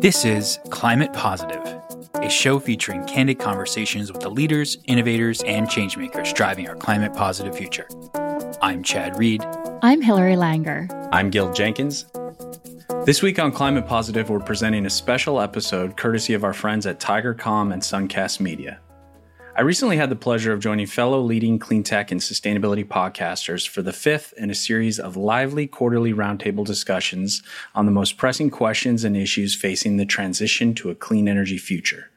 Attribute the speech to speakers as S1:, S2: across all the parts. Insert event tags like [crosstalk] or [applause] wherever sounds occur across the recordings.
S1: This is Climate Positive, a show featuring candid conversations with the leaders, innovators, and changemakers driving our climate positive future. I'm Chad Reed.
S2: I'm Hillary Langer.
S3: I'm Gil Jenkins. This week on Climate Positive, we're presenting a special episode courtesy of our friends at Tiger TigerCom and Suncast Media. I recently had the pleasure of joining fellow leading clean tech and sustainability podcasters for the fifth in a series of lively quarterly roundtable discussions on the most pressing questions and issues facing the transition to a clean energy future.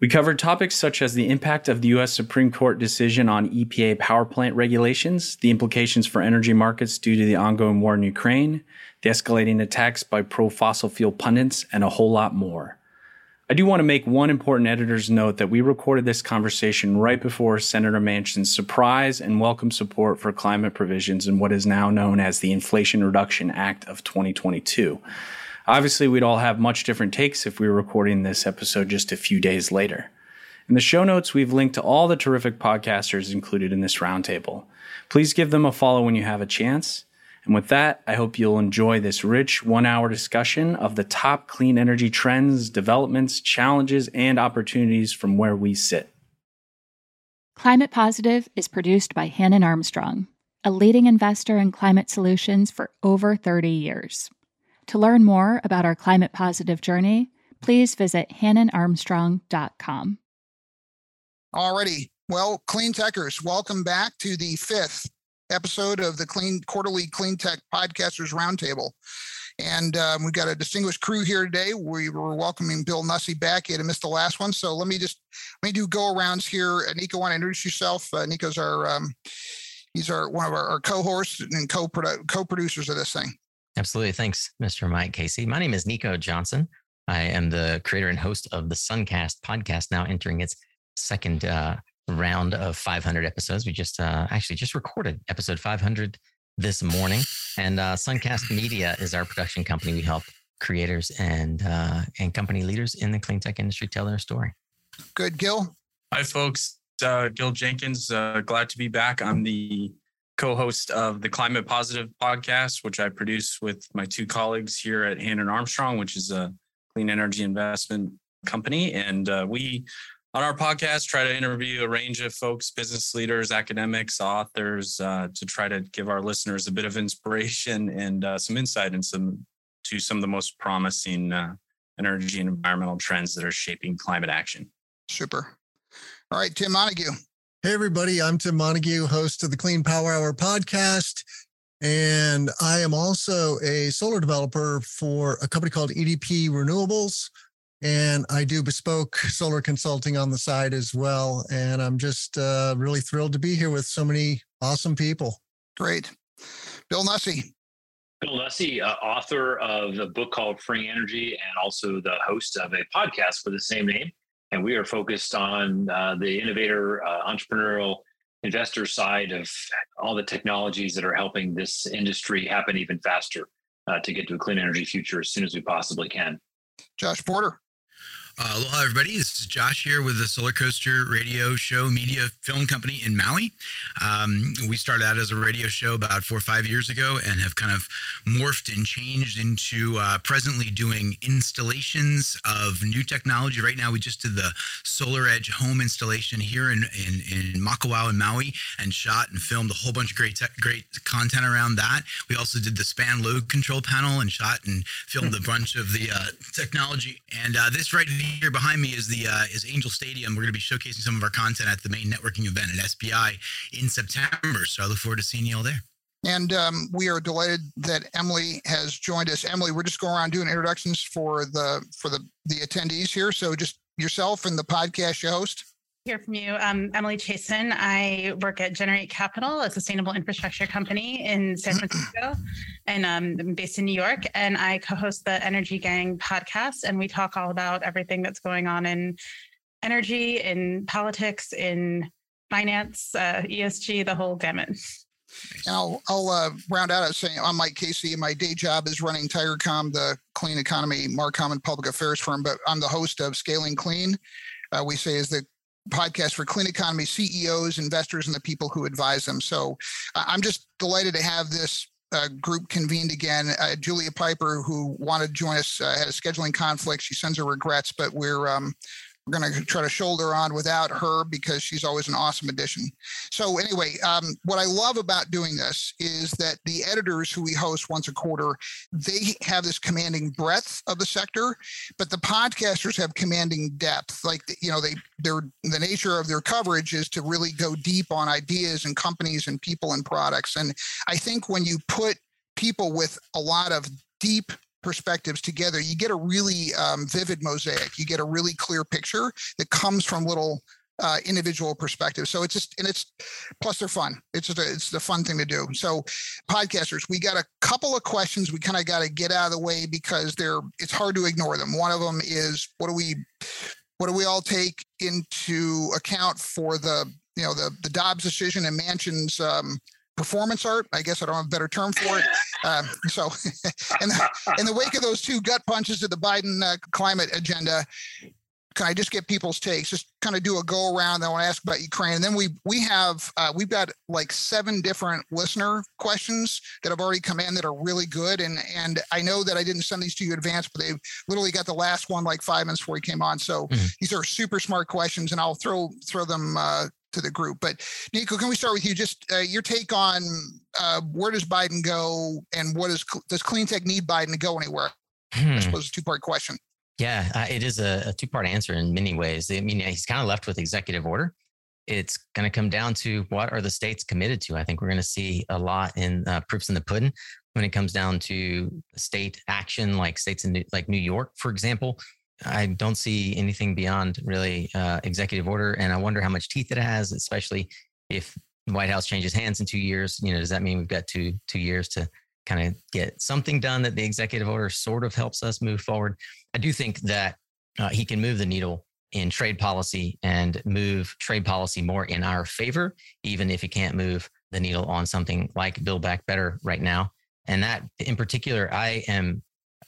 S3: We covered topics such as the impact of the U.S. Supreme Court decision on EPA power plant regulations, the implications for energy markets due to the ongoing war in Ukraine, the escalating attacks by pro fossil fuel pundits, and a whole lot more. I do want to make one important editor's note that we recorded this conversation right before Senator Manchin's surprise and welcome support for climate provisions in what is now known as the Inflation Reduction Act of 2022. Obviously, we'd all have much different takes if we were recording this episode just a few days later. In the show notes, we've linked to all the terrific podcasters included in this roundtable. Please give them a follow when you have a chance. And with that, I hope you'll enjoy this rich one hour discussion of the top clean energy trends, developments, challenges, and opportunities from where we sit.
S2: Climate Positive is produced by Hannon Armstrong, a leading investor in climate solutions for over 30 years. To learn more about our climate positive journey, please visit hannonarmstrong.com.
S4: Alrighty. Well, clean techers, welcome back to the fifth episode of the clean quarterly clean tech podcasters roundtable. And um, we've got a distinguished crew here today. We were welcoming bill nussey back. He had missed the last one. So let me just let me do go arounds here. Uh, nico want to introduce yourself? Uh, nico's our um, he's our one of our, our co-hosts and co co-producers of this thing.
S5: Absolutely. Thanks mr mike casey. My name is nico johnson. I am the creator and host of the suncast podcast now entering its second uh, round of 500 episodes. We just uh, actually just recorded episode 500 this morning, and uh, Suncast Media is our production company. We help creators and uh, and company leaders in the clean tech industry tell their story.
S4: Good, Gil.
S3: Hi, folks. Uh, Gil Jenkins. Uh, glad to be back. I'm the co-host of the Climate Positive podcast, which I produce with my two colleagues here at Hannon Armstrong, which is a clean energy investment company, and uh, we on our podcast, try to interview a range of folks, business leaders, academics, authors, uh, to try to give our listeners a bit of inspiration and uh, some insight and some to some of the most promising uh, energy and environmental trends that are shaping climate action.
S4: Super. All right, Tim Montague.
S6: Hey, everybody. I'm Tim Montague, host of the Clean Power Hour podcast. And I am also a solar developer for a company called EDP Renewables and I do bespoke solar consulting on the side as well. And I'm just uh, really thrilled to be here with so many awesome people.
S4: Great. Bill Nussey.
S7: Bill Nussey, uh, author of a book called Free Energy and also the host of a podcast for the same name. And we are focused on uh, the innovator, uh, entrepreneurial investor side of all the technologies that are helping this industry happen even faster uh, to get to a clean energy future as soon as we possibly can.
S4: Josh Porter.
S8: Uh, aloha, everybody. This is Josh here with the Solar Coaster Radio Show Media Film Company in Maui. Um, we started out as a radio show about four or five years ago and have kind of morphed and changed into uh, presently doing installations of new technology. Right now, we just did the Solar Edge home installation here in, in, in Makawao in Maui and shot and filmed a whole bunch of great, te- great content around that. We also did the span load control panel and shot and filmed a bunch of the uh, technology. And uh, this right here behind me is the uh, is Angel Stadium. We're going to be showcasing some of our content at the main networking event at SPI in September. So I look forward to seeing you all there.
S4: And um, we are delighted that Emily has joined us. Emily, we're just going around doing introductions for the for the the attendees here. So just yourself and the podcast you host
S9: hear from you. Um, Emily Chasan. I work at Generate Capital, a sustainable infrastructure company in San Francisco, and um, I'm based in New York. And I co-host the Energy Gang podcast, and we talk all about everything that's going on in energy, in politics, in finance, uh, ESG, the whole gamut.
S4: And I'll, I'll uh, round out saying I'm Mike Casey. My day job is running TigerCom, the clean economy, Marcom, and public affairs firm, but I'm the host of Scaling Clean. Uh, we say is the podcast for clean economy CEOs, investors, and the people who advise them. So I'm just delighted to have this uh, group convened again. Uh, Julia Pyper, who wanted to join us, uh, had a scheduling conflict. She sends her regrets, but we're um, we're going to try to shoulder on without her because she's always an awesome addition. So anyway, um, what I love about doing this is that the editors who we host once a quarter, they have this commanding breadth of the sector, but the podcasters have commanding depth. Like you know, they their the nature of their coverage is to really go deep on ideas and companies and people and products. And I think when you put people with a lot of deep perspectives together, you get a really um, vivid mosaic. You get a really clear picture that comes from little uh, individual perspectives. So it's just, and it's plus they're fun. It's just a, it's the fun thing to do. So podcasters, we got a couple of questions we kind of got to get out of the way because they're, it's hard to ignore them. One of them is what do we, what do we all take into account for the, you know, the, the Dobbs decision and Manchin's um, performance art. I guess I don't have a better term for it. Um, so, [laughs] in the, in the wake of those two gut punches to the Biden uh, climate agenda, can I just get people's takes? Just kind of do a go around. I want to ask about Ukraine, and then we we have uh, we've got like seven different listener questions that have already come in that are really good. And and I know that I didn't send these to you in advance, but they literally got the last one like five minutes before he came on. So mm-hmm. these are super smart questions, and I'll throw throw them uh, to the group. But Nico, can we start with you? Just uh, your take on uh, where does Biden go, and what is does clean tech need Biden to go anywhere? Hmm. I suppose a two part question.
S5: Yeah, uh, it is a, a two part answer in many ways. I mean, he's kind of left with executive order. It's going to come down to what are the states committed to. I think we're going to see a lot in uh, proofs in the pudding when it comes down to state action, like states in New, like New York, for example. I don't see anything beyond really uh, executive order, and I wonder how much teeth it has, especially if the White House changes hands in two years. You know, does that mean we've got two two years to kind of get something done that the executive order sort of helps us move forward? I do think that uh, he can move the needle in trade policy and move trade policy more in our favor, even if he can't move the needle on something like Build Back Better right now. And that, in particular, I am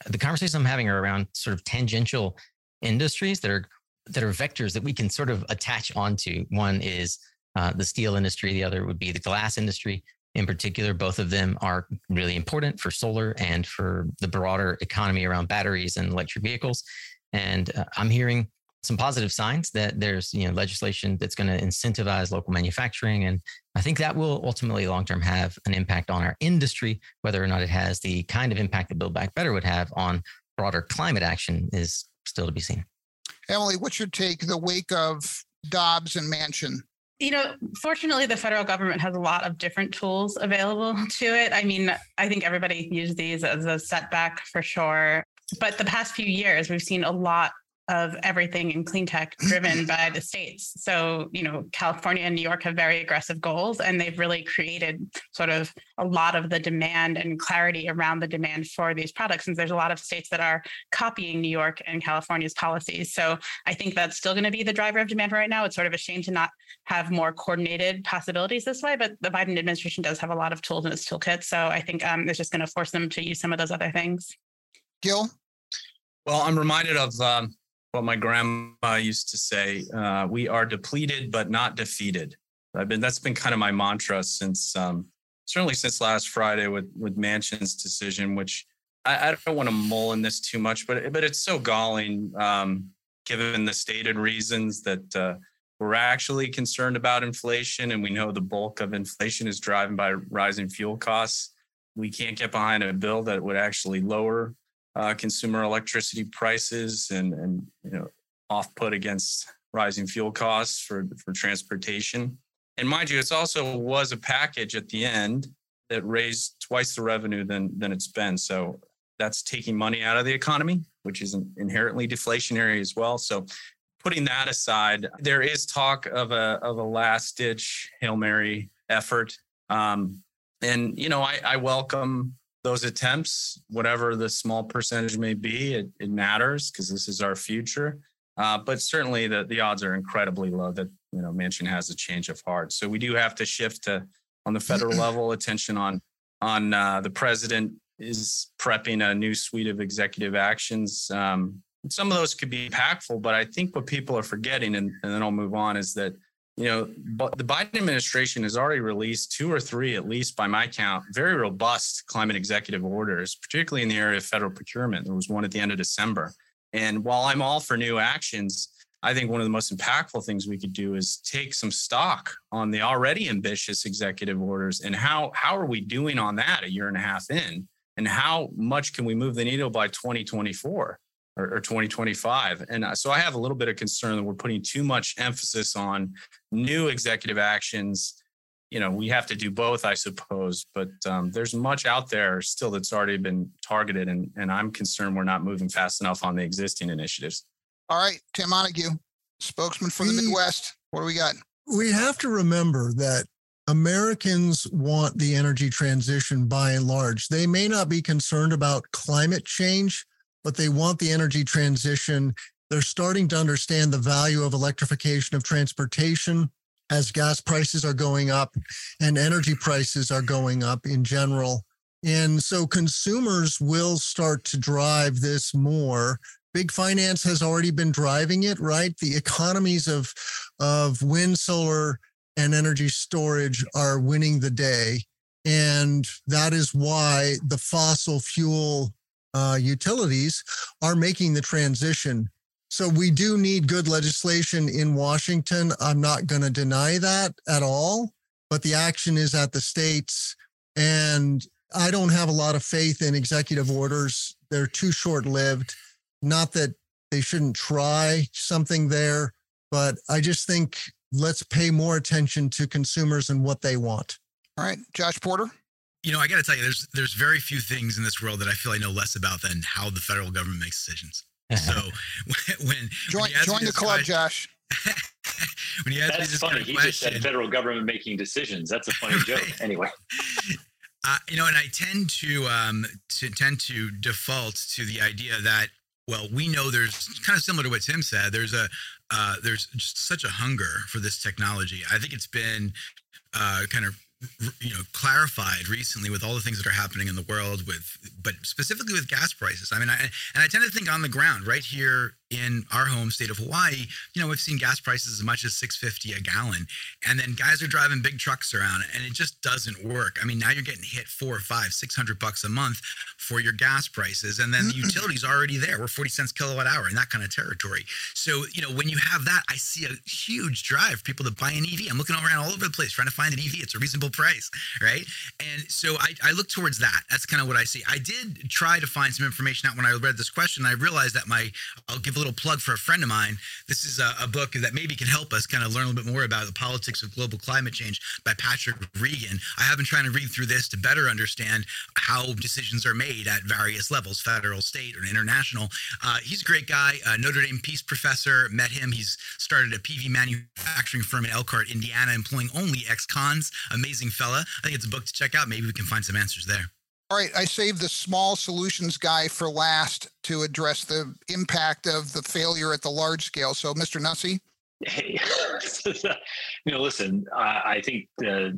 S5: the conversations I'm having are around sort of tangential industries that are that are vectors that we can sort of attach onto. One is uh, the steel industry. The other would be the glass industry. In particular, both of them are really important for solar and for the broader economy around batteries and electric vehicles. And uh, I'm hearing some positive signs that there's you know legislation that's going to incentivize local manufacturing and i think that will ultimately long term have an impact on our industry whether or not it has the kind of impact that build back better would have on broader climate action is still to be seen
S4: emily what's your take the wake of dobbs and manchin
S9: you know, fortunately, the federal government has a lot of different tools available [laughs] to it. I mean, I think everybody uses these as a setback for sure. But the past few years, we've seen a lot of everything in clean tech driven [laughs] by the states. So, you know, California and New York have very aggressive goals, and they've really created sort of a lot of the demand and clarity around the demand for these products. And there's a lot of states that are copying New York and California's policies. So I think that's still going to be the driver of demand right now. It's sort of a shame to not have more coordinated possibilities this way, but the Biden administration does have a lot of tools in its toolkit. So I think um, it's just going to force them to use some of those other things.
S4: Gil?
S3: Well, I'm reminded of um, what my grandma used to say uh, we are depleted but not defeated. I've been that's been kind of my mantra since um, certainly since last friday with with manchin's decision which i, I don't want to mull in this too much but but it's so galling um, given the stated reasons that uh, we're actually concerned about inflation and we know the bulk of inflation is driven by rising fuel costs. We can't get behind a bill that would actually lower uh, consumer electricity prices and and you know off put against rising fuel costs for for transportation. And mind you, it's also was a package at the end that raised twice the revenue than than it's been. So that's taking money out of the economy, which is inherently deflationary as well. So putting that aside, there is talk of a of a last ditch hail mary effort. Um, and you know, I, I welcome those attempts, whatever the small percentage may be, it, it matters because this is our future. Uh, but certainly the, the odds are incredibly low that you know Manchin has a change of heart. So we do have to shift to on the federal [clears throat] level attention on on uh, the president is prepping a new suite of executive actions. Um, some of those could be impactful, but I think what people are forgetting, and, and then I'll move on, is that you know, but the Biden administration has already released two or three, at least by my count, very robust climate executive orders, particularly in the area of federal procurement. There was one at the end of December. And while I'm all for new actions, I think one of the most impactful things we could do is take some stock on the already ambitious executive orders and how how are we doing on that a year and a half in, and how much can we move the needle by 2024 or, or 2025? And uh, so I have a little bit of concern that we're putting too much emphasis on new executive actions. You know, we have to do both, I suppose, but um, there's much out there still that's already been targeted, and and I'm concerned we're not moving fast enough on the existing initiatives.
S4: All right, Tim Montague, spokesman for the Midwest. What do we got?
S6: we have to remember that Americans want the energy transition by and large. They may not be concerned about climate change, but they want the energy transition. They're starting to understand the value of electrification of transportation as gas prices are going up and energy prices are going up in general. And so consumers will start to drive this more. Big finance has already been driving it, right? The economies of of wind, solar, and energy storage are winning the day. And that is why the fossil fuel uh, utilities are making the transition. So we do need good legislation in Washington. I'm not going to deny that at all, but the action is at the states. And I don't have a lot of faith in executive orders. They're too short lived. Not that they shouldn't try something there, but I just think let's pay more attention to consumers and what they want.
S4: All right, Josh Porter.
S8: You know, I got to tell you, there's there's very few things in this world that I feel I know less about than how the federal government makes decisions. So [laughs] [laughs] when when
S4: Join
S8: you ask me
S4: join the club,
S8: question-
S4: Josh. [laughs]
S8: when you ask me
S7: That's
S8: this
S7: funny.
S8: kind of
S7: He just said federal government making decisions. That's a funny joke. Anyway,
S8: Uh, you know, and I tend to um, to tend to default to the idea that well, we know there's kind of similar to what Tim said. There's a uh, there's just such a hunger for this technology. I think it's been uh, kind of you know clarified recently with all the things that are happening in the world with but specifically with gas prices. I mean i and i tend to think on the ground right here in our home state of hawaii you know we've seen gas prices as much as 650 a gallon and then guys are driving big trucks around and it just doesn't work. I mean now you're getting hit four or five six hundred bucks a month for your gas prices and then the mm-hmm. utilities already there. We're 40 cents kilowatt hour in that kind of territory. So you know when you have that i see a huge drive for people to buy an ev i'm looking around all over the place trying to find an ev it's a reasonable price right? And so i, I look towards that. That's kind of what i see. I did try to find some information out when i read this question. I realized that my i'll give a little plug for a friend of mine. This is a, a book that maybe can help us kind of learn a little bit more about the politics of global climate change by patrick regan. I have been trying to read through this to better understand how decisions are made at various levels federal state or international. Uh, he's a great guy uh, notre dame peace professor met him. He's started a pv manufacturing firm in elkhart indiana employing only ex-cons. Amazing fella. I think it's a book to check out. Maybe we can find some answers there
S4: All right, I saved the small solutions guy for last to address the impact of the failure at the large scale. So, Mr. Nussey,
S7: hey, [laughs] you know, listen, I, I think the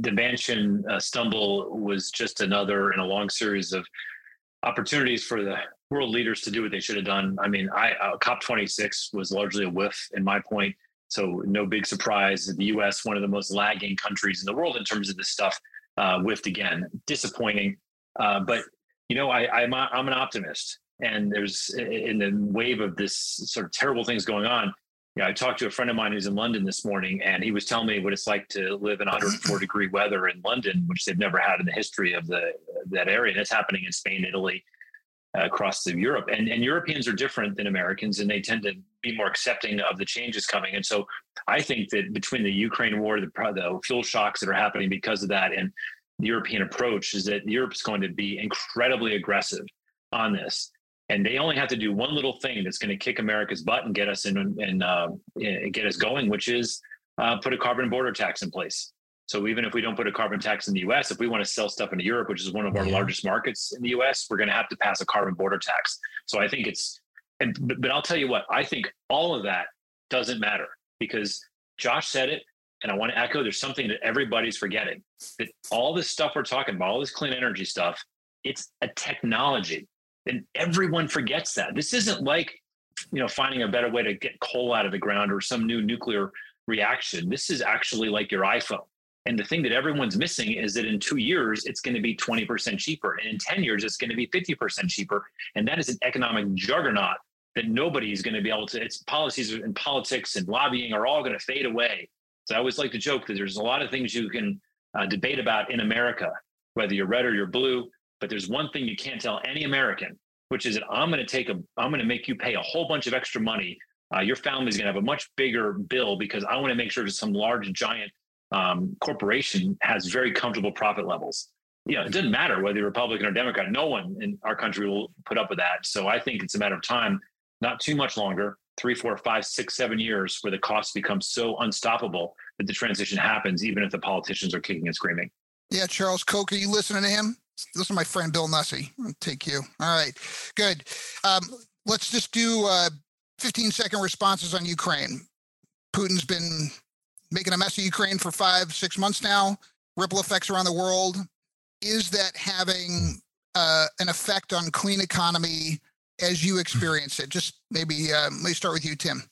S7: the Manchin uh, stumble was just another in a long series of opportunities for the world leaders to do what they should have done. I mean, I uh, COP26 was largely a whiff, in my point. So no big surprise. The U.S., one of the most lagging countries in the world in terms of this stuff, uh, whiffed again. Disappointing. Uh, but you know, I, I'm a, I'm an optimist, and there's in the wave of this sort of terrible things going on. Yeah, I talked to a friend of mine who's in London this morning, and he was telling me what it's like to live in [laughs] 104 degree weather in London, which they've never had in the history of the that area. And it's happening in Spain, Italy, uh, across the Europe. And and Europeans are different than Americans, and they tend to be more accepting of the changes coming. And so I think that between the Ukraine war, the, the fuel shocks that are happening because of that, and the European approach, is that Europe's going to be incredibly aggressive on this and they only have to do one little thing that's going to kick America's butt and get us in and uh, get us going, which is uh, put a carbon border tax in place. So even if we don't put a carbon tax in the U.S., if we want to sell stuff into Europe, which is one of our
S5: Yeah.
S7: largest markets in the U.S., we're going to have to pass a carbon border tax. So I think it's, and but, I'll tell you what, I think all of that doesn't matter because Josh said it, and I want to echo. There's something that everybody's forgetting that all this stuff we're talking about, all this clean energy stuff, it's a technology and everyone forgets that. This isn't like, you know, finding a better way to get coal out of the ground or some new nuclear reaction. This is actually like your iPhone. And the thing that everyone's missing is that in two years, it's going to be 20% cheaper. And in 10 years, it's going to be 50% cheaper. And that is an economic juggernaut that nobody's going to be able to, its policies and politics and lobbying are all going to fade away. So I always like to joke that there's a lot of things you can uh, debate about in America, whether you're red or you're blue. But there's one thing you can't tell any American, which is that I'm going to take a, I'm going to make you pay a whole bunch of extra money. Uh, your family's going to have a much bigger bill because I want to make sure that some large giant um, corporation has very comfortable profit levels. You know, it doesn't matter whether you're Republican or Democrat. No one in our country will put up with that. So I think it's a matter of time, not too much longer, three, four, five, six, seven years, where the costs become so unstoppable that the transition happens, even if the politicians are kicking and screaming.
S4: Yeah, Charles Koch, are you listening to him? This is my friend Bill Nussey. Take you. All right, good. Um, let's just do uh, 15 second responses on Ukraine. Putin's been making a mess of Ukraine for five, six months now, ripple effects around the world. Is that having uh, an effect on clean economy as you experience it? Just maybe uh, let me start with you, Tim.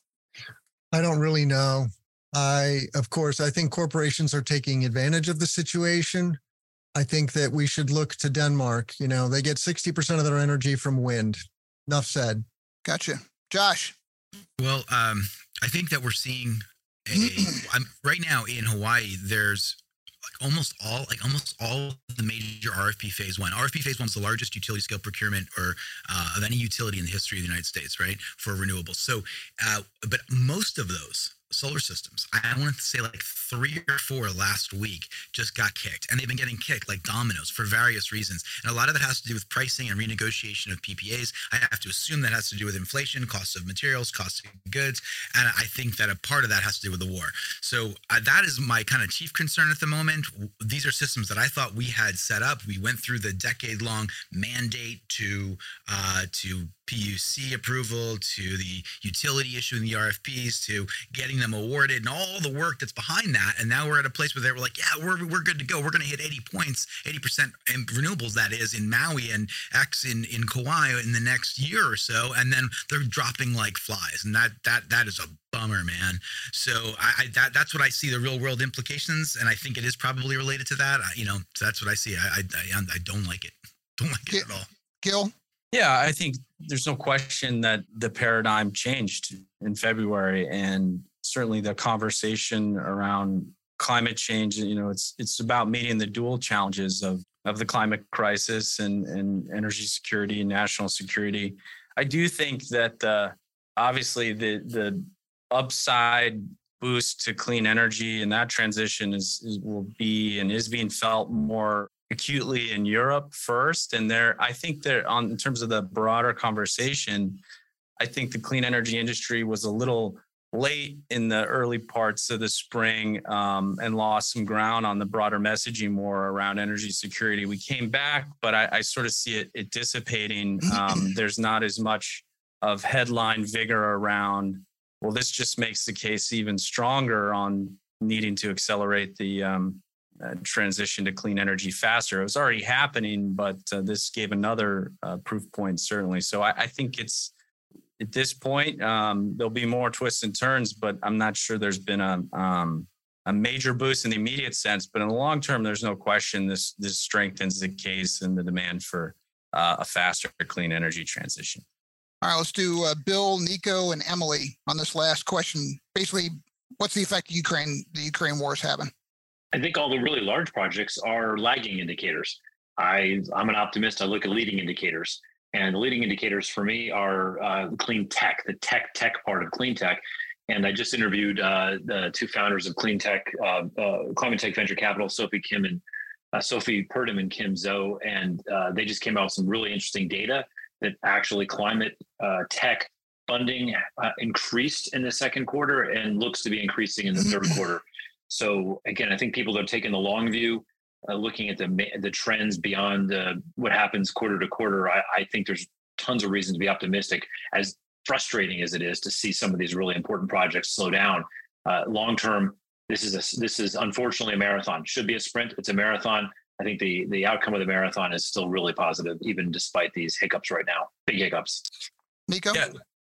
S6: I don't really know. I, of course, I think corporations are taking advantage of the situation. I think that we should look to Denmark. You know, they get 60% of their energy from wind. Enough said.
S4: Gotcha. Josh.
S8: Well, um, I think that we're seeing a, [clears throat] I'm, right now in Hawaii, there's like almost all like almost all the major RFP phase one. RFP phase one is the largest utility scale procurement or uh, of any utility in the history of the United States, right? For renewables. So, uh, but most of those solar systems. I want to say like three or four last week just got kicked, and they've been getting kicked like dominoes for various reasons. And a lot of it has to do with pricing and renegotiation of PPAs. I have to assume that has to do with inflation, costs of materials, costs of goods, and I think that a part of that has to do with the war. So uh, that is my kind of chief concern at the moment. These are systems that I thought we had set up. We went through the decade-long mandate to uh, to PUC approval to the utility issuing the RFPs to getting them awarded and all the work that's behind that. And now we're at a place where they were like, yeah, we're, we're good to go. We're going to hit 80 points, 80% in renewables, that is, in Maui and X in, in Kauai in the next year or so. And then they're dropping like flies. And that that that is a bummer, man. So I, I that that's what I see the real world implications. And I think it is probably related to that. I, you know, so that's what I see. I, I, I don't like it. Don't like it at all.
S4: Gil?
S3: Yeah, I think there's no question that the paradigm changed in February, and certainly the conversation around climate change. You know, it's it's about meeting the dual challenges of of the climate crisis and and energy security and national security. I do think that uh, obviously the the upside boost to clean energy and that transition is, is will be and is being felt more acutely in Europe first, and there I think there on in terms of the broader conversation, I think the clean energy industry was a little late in the early parts of the spring um, and lost some ground on the broader messaging more around energy security. We came back, but I, I sort of see it, it dissipating. Um, [clears throat] there's not as much of headline vigor around. Well, this just makes the case even stronger on needing to accelerate the um, uh, transition to clean energy faster. It was already happening, but uh, this gave another uh, proof point, certainly. So I, I, think it's at this point, um, there'll be more twists and turns, but I'm not sure there's been a, um, a major boost in the immediate sense. But in the long term, there's no question this, this strengthens the case and the demand for uh, a faster clean energy transition.
S4: All right, let's do uh, Bill, Nico, and Emily on this last question. Basically, what's the effect Ukraine the Ukraine war is having?
S7: I think all the really large projects are lagging indicators. I, I'm an optimist. I look at leading indicators. And the leading indicators for me are uh, clean tech, the tech tech part of clean tech. And I just interviewed uh, the two founders of Clean Tech, uh, uh Climate Tech Venture Capital, Sophie Kim and uh, Sophie Purdom and Kim Zou, and uh, they just came out with some really interesting data that actually climate tech funding increased in the second quarter and looks to be increasing in the third quarter. So again, I think people that are taking the long view, uh, looking at the the trends beyond uh, what happens quarter to quarter. I, I, think there's tons of reason to be optimistic. As frustrating as it is to see some of these really important projects slow down, uh, long term, this is a this is unfortunately a marathon. Should be a sprint. It's a marathon. I think the the outcome of the marathon is still really positive, even despite these hiccups right now. Big hiccups.
S4: Nico. Yeah.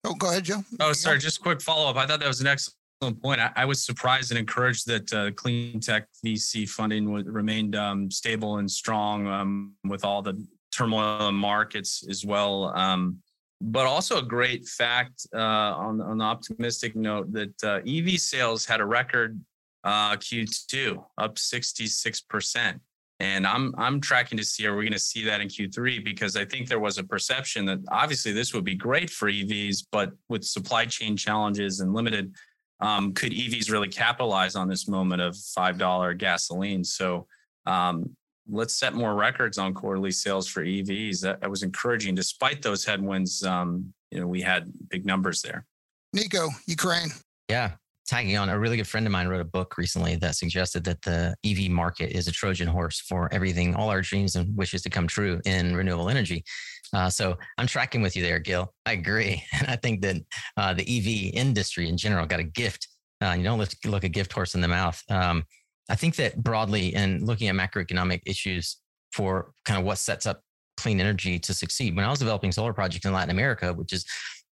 S4: Oh, go ahead, Joe.
S3: Oh, sorry. Just quick follow up. I thought that was an excellent point. I, I was surprised and encouraged that uh, clean tech VC funding w- remained um, stable and strong um, with all the turmoil in markets as well. Um, but also a great fact uh, on, the optimistic note that uh, EV sales had a record uh, Q2, up 66%. And I'm I'm tracking to see are we going to see that in Q3 because I think there was a perception that obviously this would be great for EVs, but with supply chain challenges and limited, um, could EVs really capitalize on this moment of five dollar gasoline? So um, let's set more records on quarterly sales for EVs. That, that was encouraging, despite those headwinds. Um, you know, we had big numbers there.
S4: Nico, Ukraine.
S5: Yeah, tagging on, a really good friend of mine wrote a book recently that suggested that the EV market is a Trojan horse for everything, all our dreams and wishes to come true in renewable energy. Uh, so I'm tracking with you there, Gil. I agree. [laughs] And I think that uh, the EV industry in general got a gift. Uh, you don't look, look a gift horse in the mouth. Um, I think that broadly, and looking at macroeconomic issues for kind of what sets up clean energy to succeed, when I was developing solar projects in Latin America, which is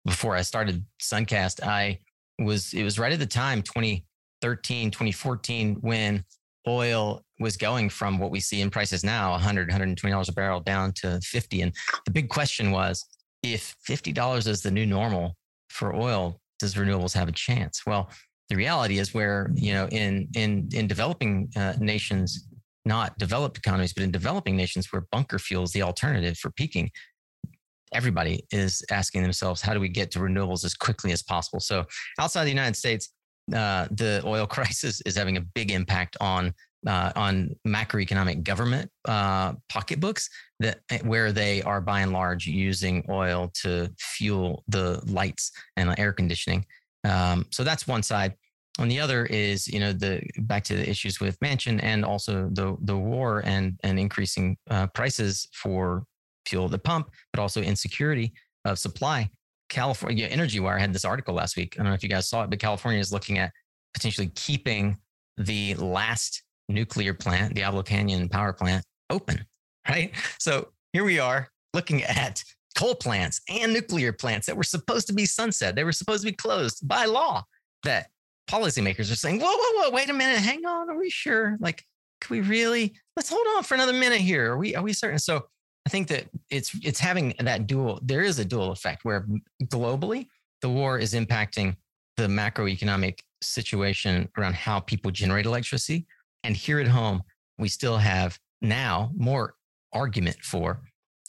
S5: before I started Suncast, I was it was right at the time 2013 2014 when oil was going from what we see in prices now 100 120 dollars a barrel down to 50 and the big question was if 50 dollars is the new normal for oil does renewables have a chance well the reality is where you know in in in developing uh, nations not developed economies but in developing nations where bunker fuel is the alternative for peaking everybody is asking themselves, how do we get to renewables as quickly as possible? So outside the United States, uh, the oil [laughs] crisis is having a big impact on uh, on macroeconomic government uh, pocketbooks that eh, where they are by and large using oil to fuel the lights and air conditioning. Um, so that's one side. On the other is you know the back to the issues with Manchin and also the the war and and increasing uh, prices for fuel at the pump, but also insecurity of supply. California Energy Wire had this article last week. I don't know if you guys saw it, but California is looking at potentially keeping the last nuclear plant, Diablo Canyon power plant, open. Right. So here we are looking at coal plants and nuclear plants that were supposed to be sunset. They were supposed to be closed by law. That policymakers are saying, whoa, whoa, whoa, wait a minute, hang on, are we sure? Like, can we really? Let's hold on for another minute here. Are we? Are we certain? So I think that it's it's having that dual. There is a dual effect where globally the war is impacting the macroeconomic situation around how people generate electricity, and here at home we still have now more argument for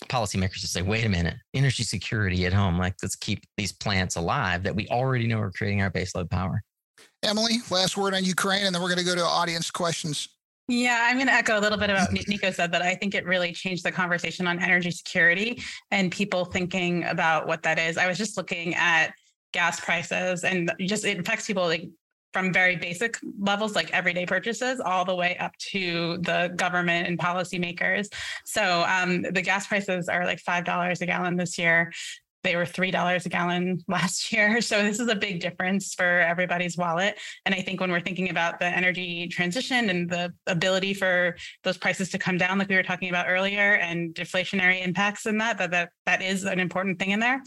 S5: policymakers to say, wait a minute, energy security at home. Like let's keep these plants alive that we already know are creating our baseload power.
S4: Emily, last word on Ukraine, and then we're going to go to audience questions.
S9: Yeah, I'm going to echo a little bit about Nico said that I think it really changed the conversation on energy security and people thinking about what that is. I was just looking at gas prices and just it affects people like from very basic levels like everyday purchases all the way up to the government and policymakers. So um, the gas prices are like five dollars a gallon this year. They were $3 a gallon [laughs] last year. So this is a big difference for everybody's wallet. And I think when we're thinking about the energy transition and the ability for those prices to come down, like we were talking about earlier, and deflationary impacts in that, that that, that is an important thing in there.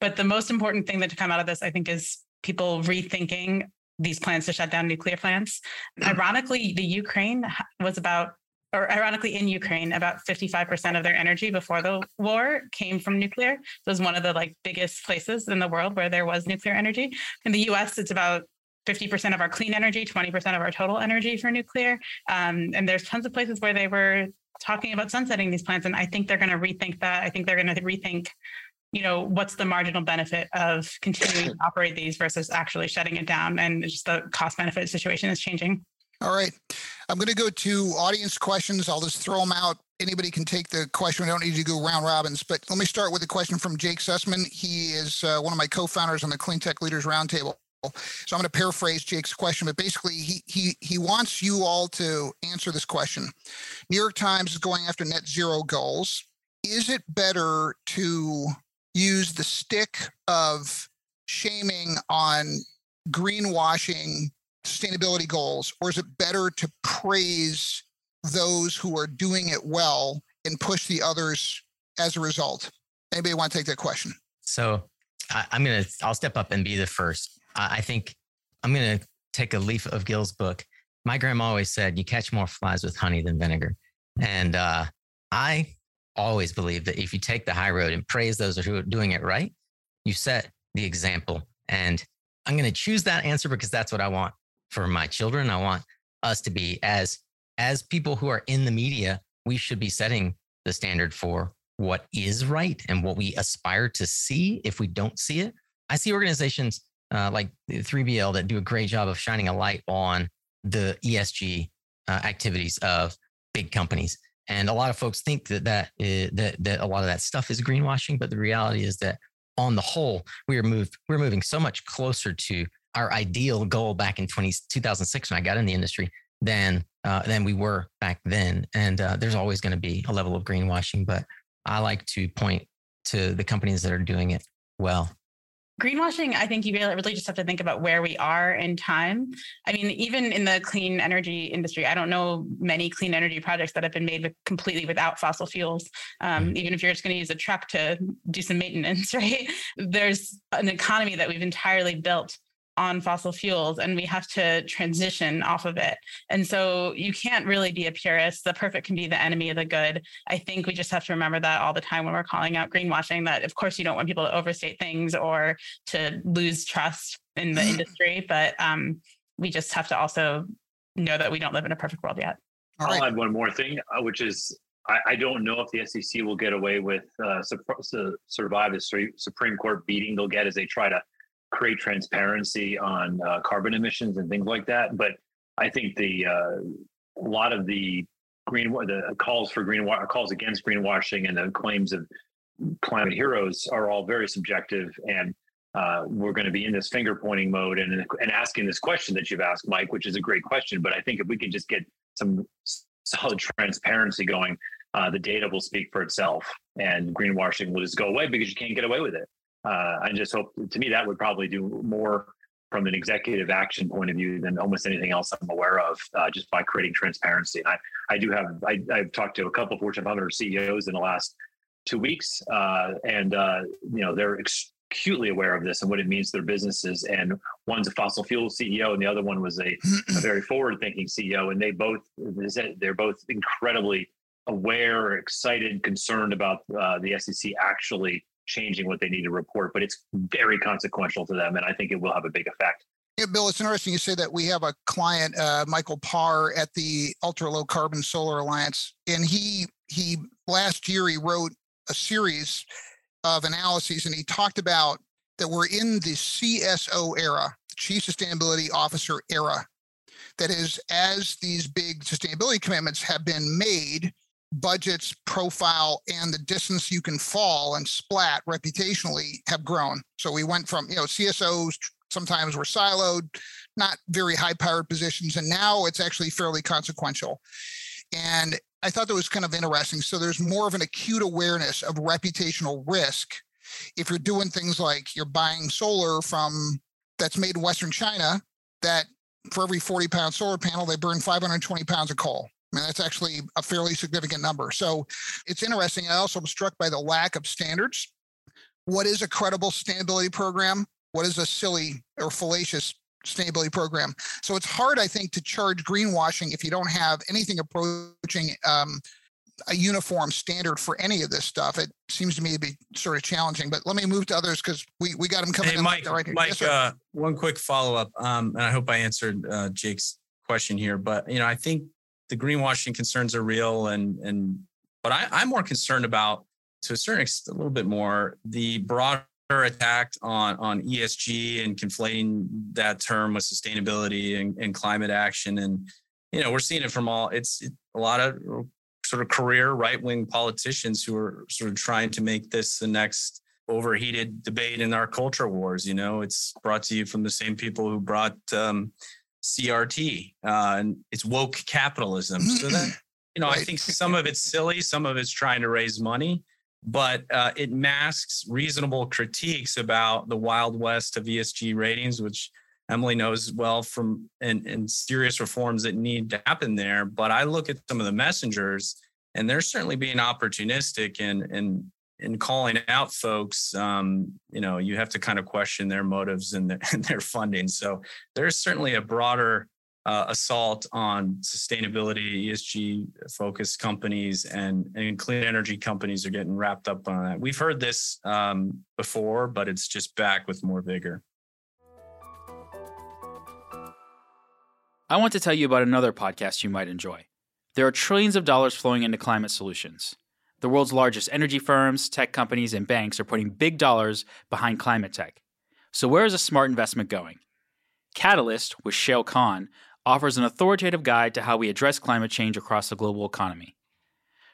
S9: But the most important thing that to come out of this, I think, is people rethinking these plans to shut down nuclear plants. Mm-hmm. Ironically, the Ukraine was about or ironically in Ukraine, about 55% of their energy before the war came from nuclear. It was one of the like biggest places in the world where there was nuclear energy. In the US, it's about 50% of our clean energy, 20% of our total energy for nuclear. Um, and there's tons of places where they were talking about sunsetting these plants. And I think they're going to rethink that. I think they're going to rethink you know what's the marginal benefit of continuing to operate these versus actually shutting it down and just the cost benefit situation is changing
S4: all right. I'm going to go to audience questions. I'll just throw them out. Anybody can take the question. We don't need to go round robins, but let me start with a question from Jake Sussman. He is uh, one of my co-founders on the Clean Tech Leaders Roundtable. So I'm going to paraphrase Jake's question, but basically he he he wants you all to answer this question. New York Times is going after net zero goals. Is it better to use the stick of shaming on greenwashing sustainability goals, or is it better to praise those who are doing it well and push the others as a result? Anybody want to take that question?
S5: So I, am gonna I'll step up and be the first. I, I think I'm gonna take a leaf of Gil's book. My grandma always said, "You catch more flies with honey than vinegar," and uh, I always believe that if you take the high road and praise those who are doing it right, you set the example. And I'm going to choose that answer because that's what I want for my children. I want us to be as as people who are in the media, we should be setting the standard for what is right and what we aspire to see if we don't see it. I see organizations uh, like 3BL that do a great job of shining a light on the ESG uh, activities of big companies. And a lot of folks think that that, is, that that a lot of that stuff is greenwashing, but the reality is that on the whole, we are moved we're moving so much closer to our ideal goal back in 20, 2006 when I got in the industry than uh, than we were back then. And uh, there's always going to be a level of greenwashing, but I like to point to the companies that are doing it well.
S9: Greenwashing, I think you really just have to think about where we are in time. I mean, even in the clean energy industry, I don't know many clean energy projects that have been made with, completely without fossil fuels. Um, mm-hmm. Even if you're just going to use a truck to do some maintenance, [laughs] right? There's an economy that we've entirely built on fossil fuels and we have to transition off of it. And so you can't really be a purist. The perfect can be the enemy of the good. I think we just have to remember that all the time when we're calling out greenwashing that of course you don't want people to overstate things or to lose trust in the [laughs] industry, but um, we just have to also know that we don't live in a perfect world yet.
S7: All I'll add one more thing, uh, which is I, I, don't know if the SEC will get away with uh, su- survive the Supreme Court beating they'll get as they try to create transparency on uh, carbon emissions and things like that. But I think the uh, a lot of the green the calls for green calls against greenwashing and the claims of climate heroes are all very subjective and uh, we're going to be in this finger pointing mode and and asking this question that you've asked Mike which is a great question but I think if we can just get some solid transparency going uh, the data will speak for itself and greenwashing will just go away because you can't get away with it uh, I just hope to me that would probably do more from an executive action point of view than almost anything else I'm aware of, uh, just by creating transparency. I, I do have I, have talked to a couple of Fortune 500 CEOs in the last two weeks, uh, and uh, you know they're acutely aware of this and what it means to their businesses. And one's a fossil fuel CEO, and the other one was a, a very [clears throat] forward-thinking CEO, and they both they're both incredibly aware, excited, concerned about uh, the SEC actually changing what they need to report, but it's very consequential to them. And I think it will have a big effect.
S4: Yeah, Bill, it's interesting you say that we have a client, uh, Michael Parr, at the Ultra Low Carbon Solar Alliance, and he he last year he wrote a series of analyses, and he talked about that we're in the CSO era, Chief Sustainability Officer era. That is, as these big sustainability commitments have been made, budgets, profile, and the distance you can fall and splat reputationally have grown. So we went from, you know, CSOs sometimes were siloed, not very high powered positions, and now it's actually fairly consequential. And I thought that was kind of interesting. So there's more of an acute awareness of reputational risk if you're doing things like you're buying solar from that's made in Western China that for every 40 pound solar panel, they burn 520 pounds of coal. I mean, that's actually a fairly significant number. So it's interesting. I also was struck by the lack of standards. What is a credible sustainability program? What is a silly or fallacious sustainability program? So it's hard, I think, to charge greenwashing if you don't have anything approaching um, a uniform standard for any of this stuff. It seems to me to be sort of challenging. But let me move to others because we we got them coming.
S3: Hey, Mike, right Mike, yes, uh, one quick follow up, um, and I hope I answered uh, Jake's question here. But you know, I think the greenwashing concerns are real, and and but I, I'm more concerned about to a certain extent, a little bit more the broader attack on on ESG and conflating that term with sustainability and, and climate action. And you know, we're seeing it from all. It's it, a lot of sort of career right wing politicians who are sort of trying to make this the next overheated debate in our culture wars. You know, it's brought to you from the same people who brought um, CRT, uh, and it's woke capitalism. So that [clears throat] you know, right. I think some of it's silly, some of it's trying to raise money, but uh, it masks reasonable critiques about the wild west of ESG ratings, which Emily knows well from and, and serious reforms that need to happen there. But I look at some of the messengers, and they're certainly being opportunistic and and in calling out folks, um, you know, you have to kind of question their motives and their, [laughs] and their funding. So there's certainly a broader uh, assault on sustainability, ESG focused companies, and, and clean energy companies are getting wrapped up on that. We've heard this um, before, but it's just back with more vigor.
S1: I want to tell you about another podcast you might enjoy. There are trillions of dollars flowing into climate solutions. The world's largest energy firms, tech companies, and banks are putting big dollars behind climate tech. So, where is a smart investment going? Catalyst, with Shayle Kann, offers an authoritative guide to how we address climate change across the global economy.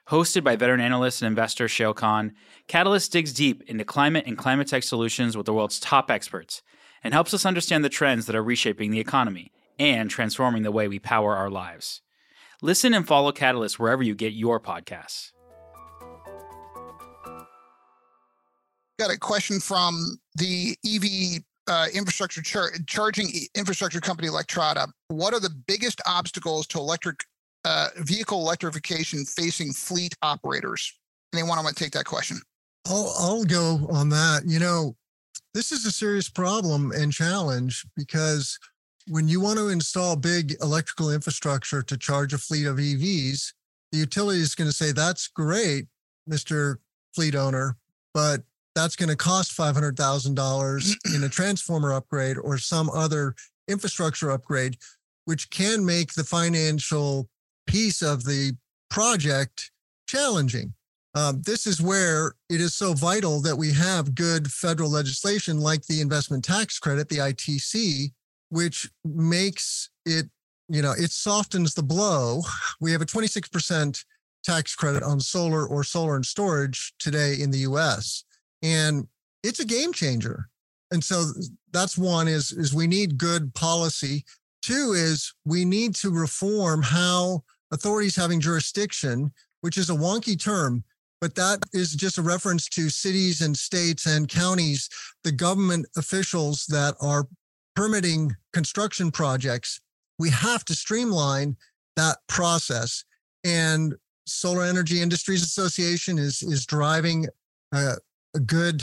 S1: Hosted by veteran analyst and investor Shayle Kann, Catalyst digs deep into climate and climate tech solutions with the world's top experts and helps us understand the trends that are reshaping the economy and transforming the way we power our lives. Listen and follow Catalyst wherever you get your podcasts.
S4: Got a question from the EV uh, infrastructure char- charging infrastructure company Electrada. What are the biggest obstacles to electric uh, vehicle electrification facing fleet operators? Anyone want to take that question?
S6: I'll, I'll go on that. You know, this is a serious problem and challenge because when you want to install big electrical infrastructure to charge a fleet of EVs, the utility is going to say, that's great, Mr. Fleet owner, but that's going to cost $500,000 [clears throat] in a transformer upgrade or some other infrastructure upgrade, which can make the financial piece of the project challenging. Um, this is where it is so vital that we have good federal legislation like the investment tax credit, the ITC, which makes it, you know, it softens the blow. We have a 26% tax credit on solar or solar and storage today in the US. And it's a game changer. And so that's one is, is we need good policy. Two is we need to reform how authorities having jurisdiction, which is a wonky term, but that is just a reference to cities and states and counties, the government officials that are permitting construction projects, we have to streamline that process. And Solar Energy Industries Association is is driving a, a good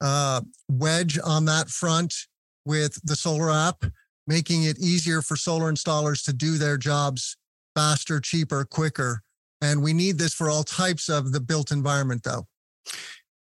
S6: uh, wedge on that front with the solar app, making it easier for solar installers to do their jobs faster, cheaper, quicker. And we need this for all types of the built environment, though.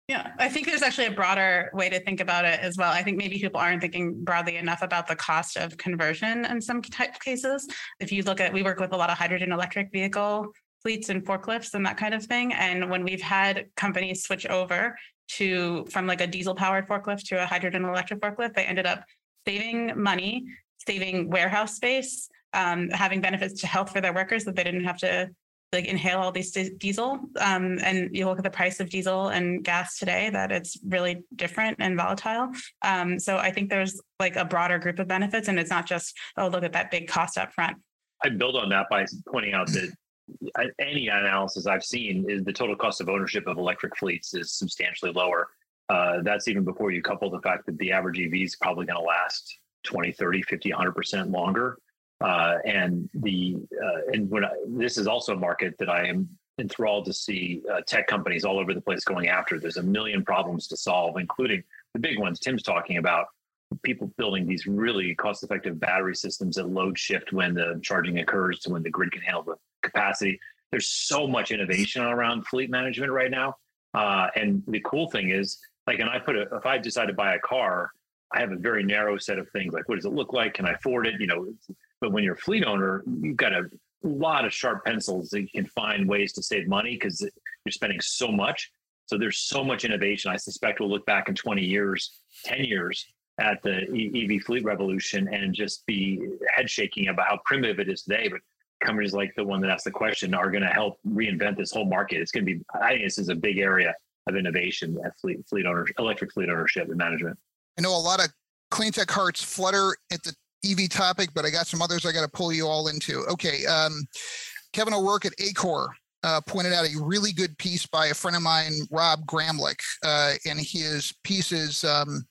S9: Yeah, I think there's actually a broader way to think about it as well. I think maybe people aren't thinking broadly enough about the cost of conversion in some type cases. If you look at, we work with a lot of hydrogen electric vehicle fleets and forklifts and that kind of thing. And when we've had companies switch over to from like a diesel powered forklift to a hydrogen electric forklift, they ended up saving money, saving warehouse space, um, having benefits to health for their workers that they didn't have to like inhale all these diesel um, and you look at the price of diesel and gas today that it's really different and volatile. Um, so i think there's like a broader group of benefits and it's not just oh look at that big cost up front.
S7: I build on that by pointing out that any analysis i've seen is the total cost of ownership of electric fleets is substantially lower uh, that's even before you couple the fact that the average ev is probably going to last 20 30 50 100% longer uh, and the uh, and when I, this is also a market that I am enthralled to see uh, tech companies all over the place going after. There's a million problems to solve, including the big ones Tim's talking about. People building these really cost-effective battery systems that load shift when the charging occurs to when the grid can handle the capacity. There's so much innovation around fleet management right now, uh, and the cool thing is, like, and I put a if I decide to buy a car, I have a very narrow set of things like what does it look like? Can I afford it? You know, but when you're a fleet owner, you've got a lot of sharp pencils that you can find ways to save money because you're spending so much. So there's so much innovation. I suspect we'll look back in 20 years, 10 years at the EV fleet revolution and just be head shaking about how primitive it is today. But companies like the one that asked the question are going to help reinvent this whole market. It's going to be, I think this is a big area of innovation at fleet, fleet ownership, electric fleet ownership and management.
S4: I know a lot of clean tech hearts flutter at the EV topic, but I got some others I got to pull you all into. Okay. Um, Kevin O'Rourke at ACORE uh, pointed out a really good piece by a friend of mine, Rob Gramlich, uh, and his piece is um,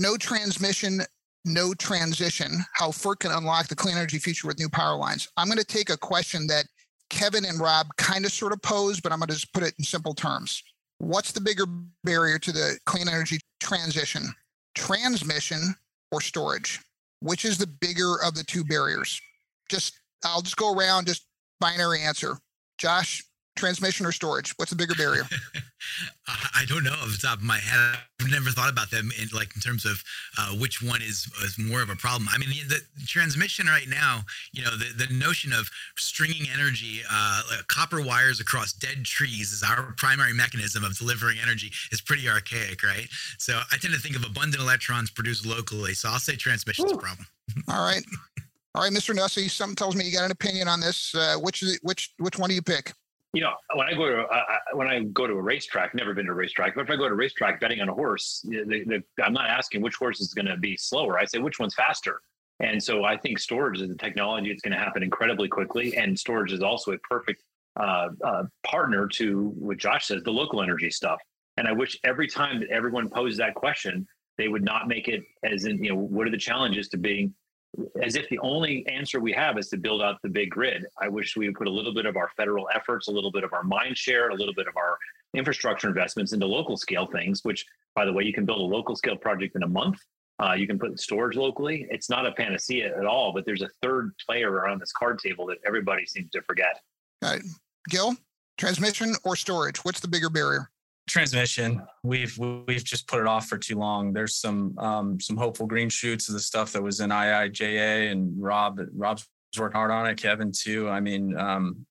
S4: No Transmission, No Transition How FERC Can Unlock the Clean Energy Future with New Power Lines. I'm going to take a question that Kevin and Rob kind of sort of pose, but I'm going to just put it in simple terms. What's the bigger barrier to the clean energy transition? Transmission or storage? Which is the bigger of the two barriers? Just, I'll just go around, just binary answer. Josh, transmission or storage? What's the bigger barrier? [laughs]
S8: I don't know off the top of my head. I've never thought about them in like in terms of uh, which one is, is more of a problem. I mean, the, the transmission right now, you know, the, the notion of stringing energy, uh, like copper wires across dead trees is our primary mechanism of delivering energy is pretty archaic, right? So I tend to think of abundant electrons produced locally. So I'll say transmission is a problem.
S4: All right. All right, Mr. Nussey, something tells me you got an opinion on this. Uh, which which which one do you pick?
S7: You know, when I go to uh, when I go to a racetrack, never been to a racetrack, but if I go to a racetrack betting on a horse, I'm not asking which horse is going to be slower. I say which one's faster. And so I think storage is a technology that's going to happen incredibly quickly, and storage is also a perfect uh, uh, partner to what Josh says, the local energy stuff. And I wish every time that everyone posed that question, they would not make it as in, you know, what are the challenges to being as if the only answer we have is to build out the big grid. I wish we would put a little bit of our federal efforts, a little bit of our mind share, a little bit of our infrastructure investments into local scale things, which, by the way, you can build a local scale project in a month. Uh, you can put storage locally. It's not a panacea at all, but there's a third player around this card table that everybody seems to forget.
S4: All right. Gil, transmission or storage? What's the bigger barrier?
S3: Transmission. We've we've just put it off for too long. There's some um some hopeful green shoots of the stuff that was in iija and rob rob's working hard on it kevin too. I mean um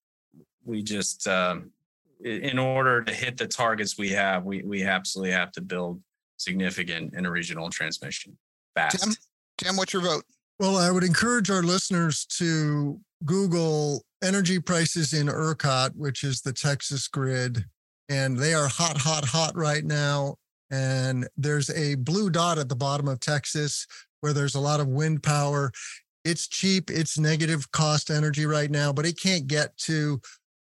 S3: we just um in order to hit the targets we have we we absolutely have to build significant interregional transmission fast.
S4: Tim tim what's your vote?
S6: Well i would encourage our listeners to google energy prices in ercot which is the texas grid and they are hot, hot, hot right now. And there's a blue dot at the bottom of Texas where there's a lot of wind power. It's cheap, it's negative cost energy right now, but it can't get to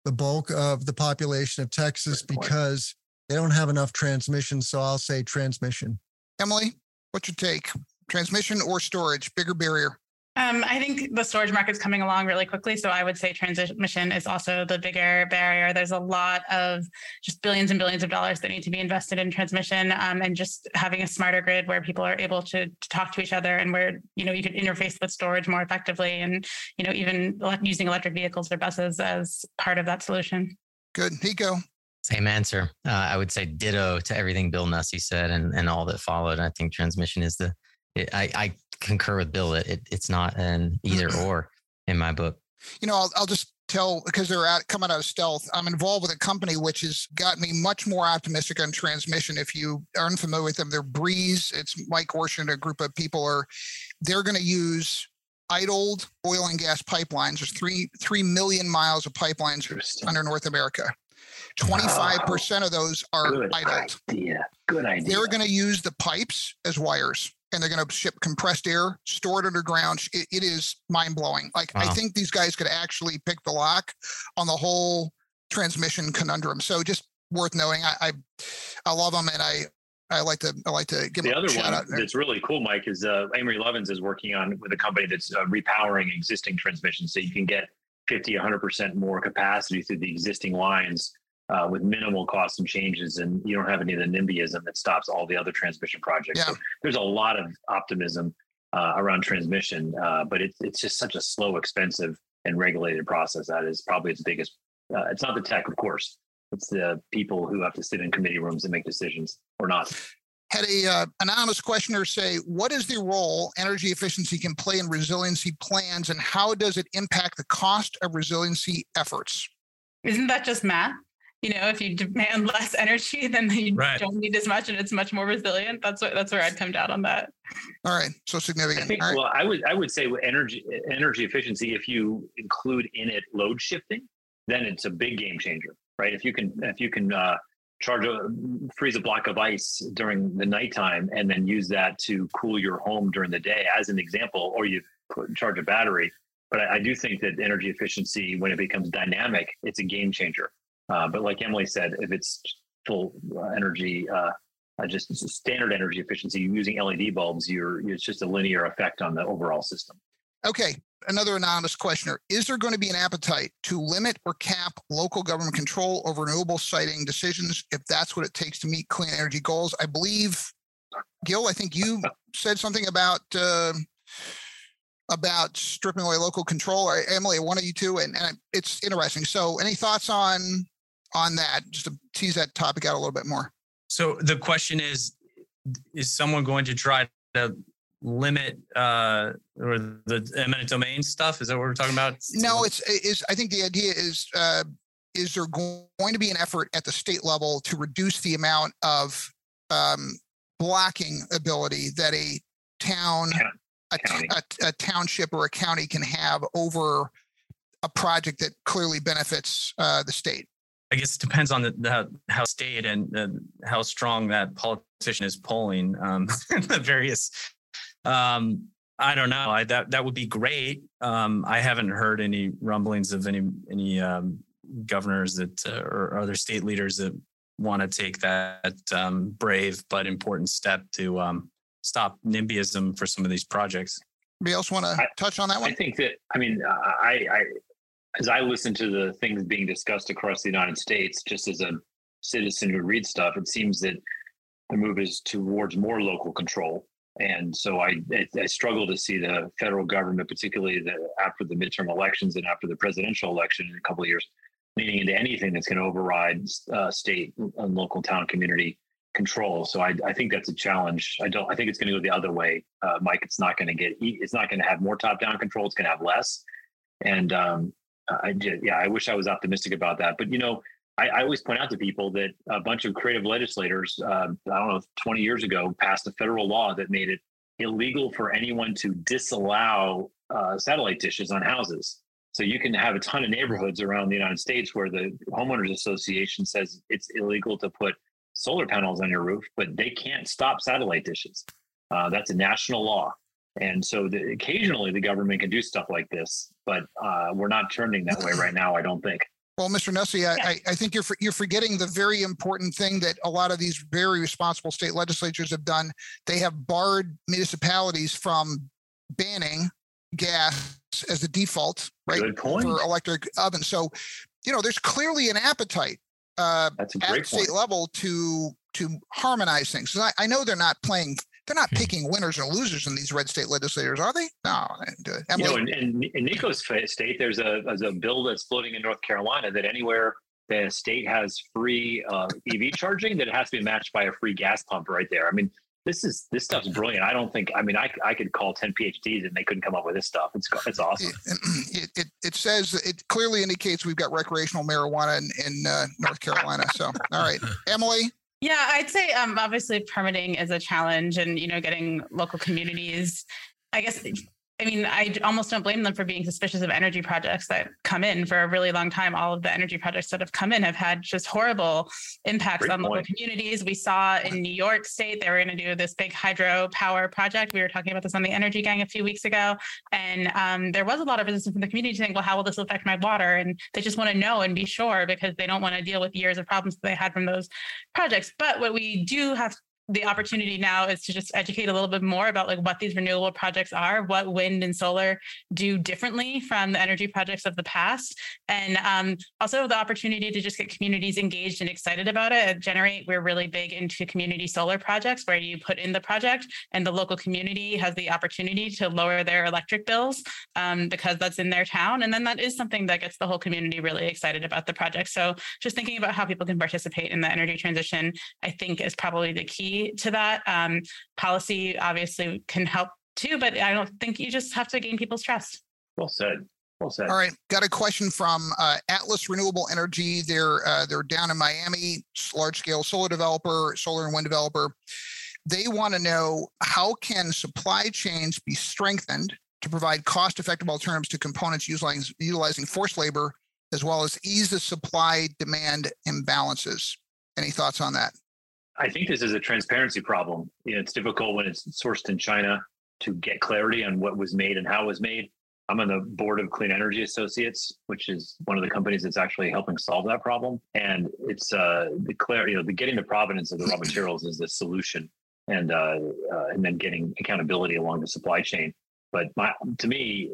S6: the bulk of the population of Texas because they don't have enough transmission. So I'll say transmission.
S4: Emily, what's your take? Transmission or storage? Bigger barrier?
S9: Um, I think the storage market's coming along really quickly. So I would say transmission is also the bigger barrier. There's a lot of just billions and billions of dollars that need to be invested in transmission um, and just having a smarter grid where people are able to, to, talk to each other and where, you know, you can interface with storage more effectively and, you know, even using electric vehicles or buses as part of that solution.
S4: Good. Nico.
S5: Same answer. Uh, I would say ditto to everything Bill Nussey said and, and all that followed. I think transmission is the, it, I, I concur with Bill. It, it it's not an either mm-hmm. or in my book.
S4: You know, I'll, I'll just tell because they're at, coming out of stealth. I'm involved with a company which has got me much more optimistic on transmission. If you aren't familiar with them, they're Breeze. It's Mike Horsch and a group of people are. They're going to use idled oil and gas pipelines. There's three three million miles of pipelines under North America. 25% of those are
S7: Good
S4: idled.
S7: Idea. Good idea.
S4: They're going to use the pipes as wires and they're going to ship compressed air, store it underground. it, it is mind blowing. Like wow. I think these guys could actually pick the lock on the whole transmission conundrum. So just worth knowing. I I, I love them, and I I like to I like to give
S7: the other one that's really cool. Mike is uh, Amory Lovins is working on with a company that's uh, repowering existing transmissions, so you can get 50, 100 percent more capacity through the existing lines uh, with minimal costs and changes, and you don't have any of the NIMBYism that stops all the other transmission projects. Yeah. So there's a lot of optimism uh, around transmission, uh, but it's it's just such a slow, expensive, and regulated process. That is probably its biggest. Uh, it's not the tech, of course. It's the people who have to sit in committee rooms and make decisions, or not.
S4: Had a uh, anonymous questioner say, "What is the role energy efficiency can play in resiliency plans, and how does it impact the cost of resiliency efforts?"
S9: Isn't that just math? You know if you demand less energy [laughs] then you right. don't need as much and it's much more resilient. That's what that's where i'd come down on that.
S4: All right so significant
S7: I think,
S4: right.
S7: well i would i would say energy energy efficiency if you include in it load shifting then it's a big game changer right? If you can if you can uh, charge a freeze a block of ice during the nighttime and then use that to cool your home during the day as an example or you put, charge a battery. But I, I do think that energy efficiency when it becomes dynamic it's a game changer uh, but like Emily said, if it's full uh, energy, uh, uh just standard energy efficiency using LED bulbs, you're it's just a linear effect on the overall system.
S4: Okay, another anonymous questioner. Is there going to be an appetite to limit or cap local government control over renewable siting decisions if that's what it takes to meet clean energy goals? I believe, Gil, I think you [laughs] said something about uh, about stripping away local control. Or Emily, one of you two, and, and it's interesting. So, any thoughts on on that? Just to tease that topic out a little bit more.
S3: So the question is: Is someone going to try to limit uh, or the eminent domain stuff? Is that what we're talking about?
S4: No, it's is. I think the idea is. Uh, is there going to be an effort at the state level to reduce the amount of um, blocking ability that a town, a, a, a, township, or a county can have over a project that clearly benefits uh, the state?
S3: I guess it depends on the, the how state and uh, how strong that politician is polling um, [laughs] the various um, I don't know. I, that that would be great. Um, I haven't heard any rumblings of any any um, governors that uh, or other state leaders that want to take that um, brave but important step to um, stop NIMBYism for some of these projects.
S4: Anybody else want to touch on that one?
S7: I think that I mean I, I as I listen to the things being discussed across the United States, just as a citizen who reads stuff, it seems that the move is towards more local control and so I, I struggle to see the federal government, particularly the, after the midterm elections and after the presidential election in a couple of years, leaning into anything that's going to override uh, state and local town community control. So I, I, think that's a challenge. I don't. I think it's going to go the other way, uh, Mike. It's not going to get. It's not going to have more top-down control. It's going to have less. And um, I, yeah, I wish I was optimistic about that. But you know, I, I, always point out to people that a bunch of creative legislators, uh, I don't know, 20 years ago, passed a federal law that made it illegal for anyone to disallow uh, satellite dishes on houses. So you can have a ton of neighborhoods around the United States where the homeowners association says it's illegal to put solar panels on your roof, but they can't stop satellite dishes. Uh, that's a national law. And so the, occasionally the government can do stuff like this, but uh, we're not turning that way right now, I don't think.
S4: Well, Mr. Nussey, I, I, think you're you're forgetting the very important thing that a lot of these very responsible state legislatures have done. They have barred municipalities from banning gas as the default, right, for electric ovens. So, you know, there's clearly an appetite uh, at state level to to harmonize things. I, I know they're not playing they're not hmm. picking winners and losers in these red state legislators, are they? No.
S7: You know, in, in, in Nico's state, there's a, there's a bill that's floating in North Carolina that anywhere the state has free uh, EV charging, that it has to be matched by a free gas pump right there. I mean, this is this stuff's brilliant. I don't think. I mean, I I could call ten PhDs and they couldn't come up with this stuff. It's it's awesome. [clears throat]
S4: It it, it says it clearly indicates we've got recreational marijuana in, in uh, North Carolina. So all right, [laughs] Emily.
S9: Yeah, I'd say um, obviously permitting is a challenge, and you know, getting local communities. I guess I mean, I almost don't blame them for being suspicious of energy projects that come in for a really long time. All of the energy projects that have come in have had just horrible impacts Great on point. local communities. We saw in New York State, they were going to do this big hydro power project. We were talking about this on the Energy Gang a few weeks ago. And um, there was a lot of resistance from the community saying, well, how will this affect my water? And they just want to know and be sure because they don't want to deal with years of problems that they had from those projects. But what we do have the opportunity now is to just educate a little bit more about like what these renewable projects are, what wind and solar do differently from the energy projects of the past, and um, also the opportunity to just get communities engaged and excited about it. At Generate, we're really big into community solar projects where you put in the project and the local community has the opportunity to lower their electric bills um, because that's in their town, and then that is something that gets the whole community really excited about the project. So just thinking about how people can participate in the energy transition, I think is probably the key to that. Um, policy obviously can help too, but I don't think you just have to gain people's trust.
S7: Well said. Well said.
S4: All right, got a question from uh, Atlas Renewable Energy. They're uh, they're down in Miami, large scale solar developer, solar and wind developer. They want to know how can supply chains be strengthened to provide cost effective alternatives to components utilizing utilizing forced labor, as well as ease the supply demand imbalances. Any thoughts on that?
S7: I think this is a transparency problem. You know, it's difficult when it's sourced in China to get clarity on what was made and how it was made. I'm on the board of Clean Energy Associates, which is one of the companies that's actually helping solve that problem. And it's uh, the clear, you know, the getting the provenance of the raw materials is the solution, and uh, uh, and then getting accountability along the supply chain. But my, to me,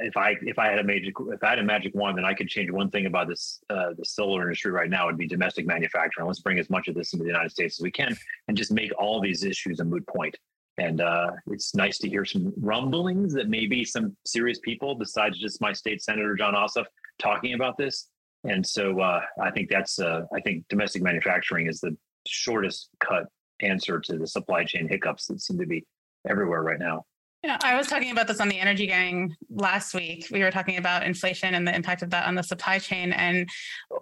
S7: if I if I had a magic if I had a magic wand, then I could change one thing about this uh, the solar industry right now would be domestic manufacturing. Let's bring as much of this into the United States as we can, and just make all these issues a moot point. And uh, it's nice to hear some rumblings that maybe some serious people, besides just my state senator Jon Ossoff, talking about this. And so uh, I think that's uh, I think domestic manufacturing is the shortest cut answer to the supply chain hiccups that seem to be everywhere right now.
S9: Yeah, I was talking about this on the Energy Gang last week. We were talking about inflation and the impact of that on the supply chain. And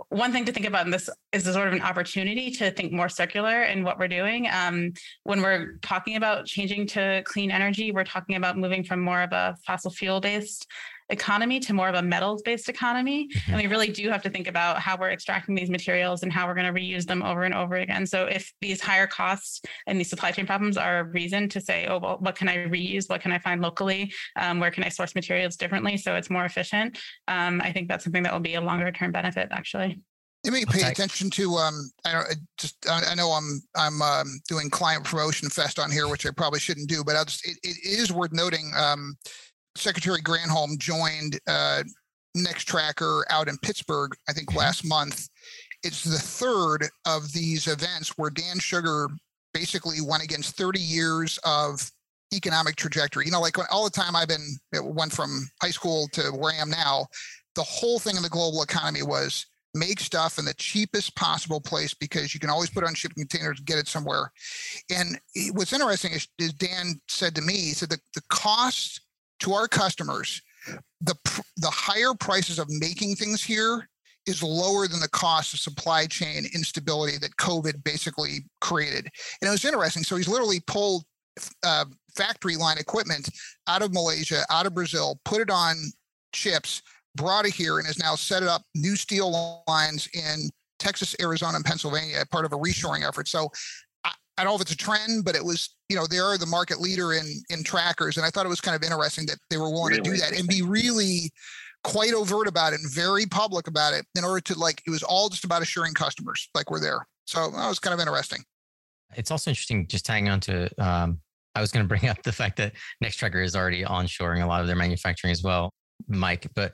S9: one thing to think about in this is sort of an opportunity to think more circular in what we're doing. Um, when we're talking about changing to clean energy, we're talking about moving from more of a fossil fuel based economy to more of a metals based economy. Mm-hmm. And we really do have to think about how we're extracting these materials and how we're going to reuse them over and over again. So if these higher costs and these supply chain problems are a reason to say, oh, well, what can I reuse? What can I find locally? Um, where can I source materials differently so it's more efficient? Um, I think that's something that will be a longer term benefit actually.
S4: You may pay attention to. Um, I don't just. I know I'm. I'm um, doing client promotion fest on here, which I probably shouldn't do, but I'll just. It, it is worth noting. Um, Secretary Granholm joined uh, Nextracker out in Pittsburgh, I think mm-hmm. last month. It's the third of these events where Dan Shugar basically went against 30 years of economic trajectory. You know, like all the time I've been, it went from high school to where I am now, the whole thing in the global economy was make stuff in the cheapest possible place because you can always put on shipping containers and get it somewhere. And what's interesting is, is Dan said to me, he said the, the cost to our customers, the the higher prices of making things here is lower than the cost of supply chain instability that COVID basically created. And it was interesting. So he's literally pulled uh, factory line equipment out of Malaysia, out of Brazil, put it on ships, brought it here, and has now set up new steel lines in Texas, Arizona, and Pennsylvania, part of a reshoring effort. So I don't know if it's a trend, but it was, you know, they are the market leader in in trackers. And I thought it was kind of interesting that they were willing really to do that and be really quite overt about it and very public about it in order to like it was all just about assuring customers like we're there. So that was kind of interesting.
S5: It's also interesting just tying on to um, I was going to bring up the fact that Nextracker is already onshoring a lot of their manufacturing as well, Mike. But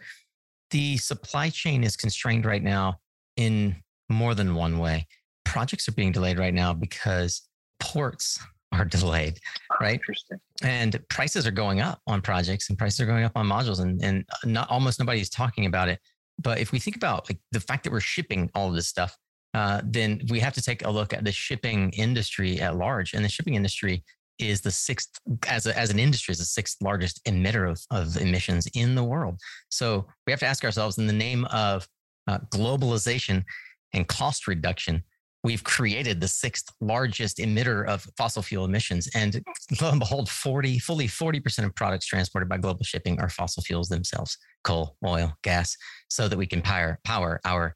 S5: the supply chain is constrained right now in more than one way. Projects are being delayed right now because ports are delayed, right?
S7: Interesting.
S5: And prices are going up on projects and prices are going up on modules and, and not almost nobody's talking about it. But if we think about like the fact that we're shipping all of this stuff, uh, then we have to take a look at the shipping industry at large. And the shipping industry is the sixth, as, a, as an industry, is the sixth largest emitter of, of emissions in the world. So we have to ask ourselves in the name of uh, globalization and cost reduction, we've created the sixth largest emitter of fossil fuel emissions. And [laughs] lo and behold, 40, fully 40% of products transported by global shipping are fossil fuels themselves, coal, oil, gas, so that we can power, power our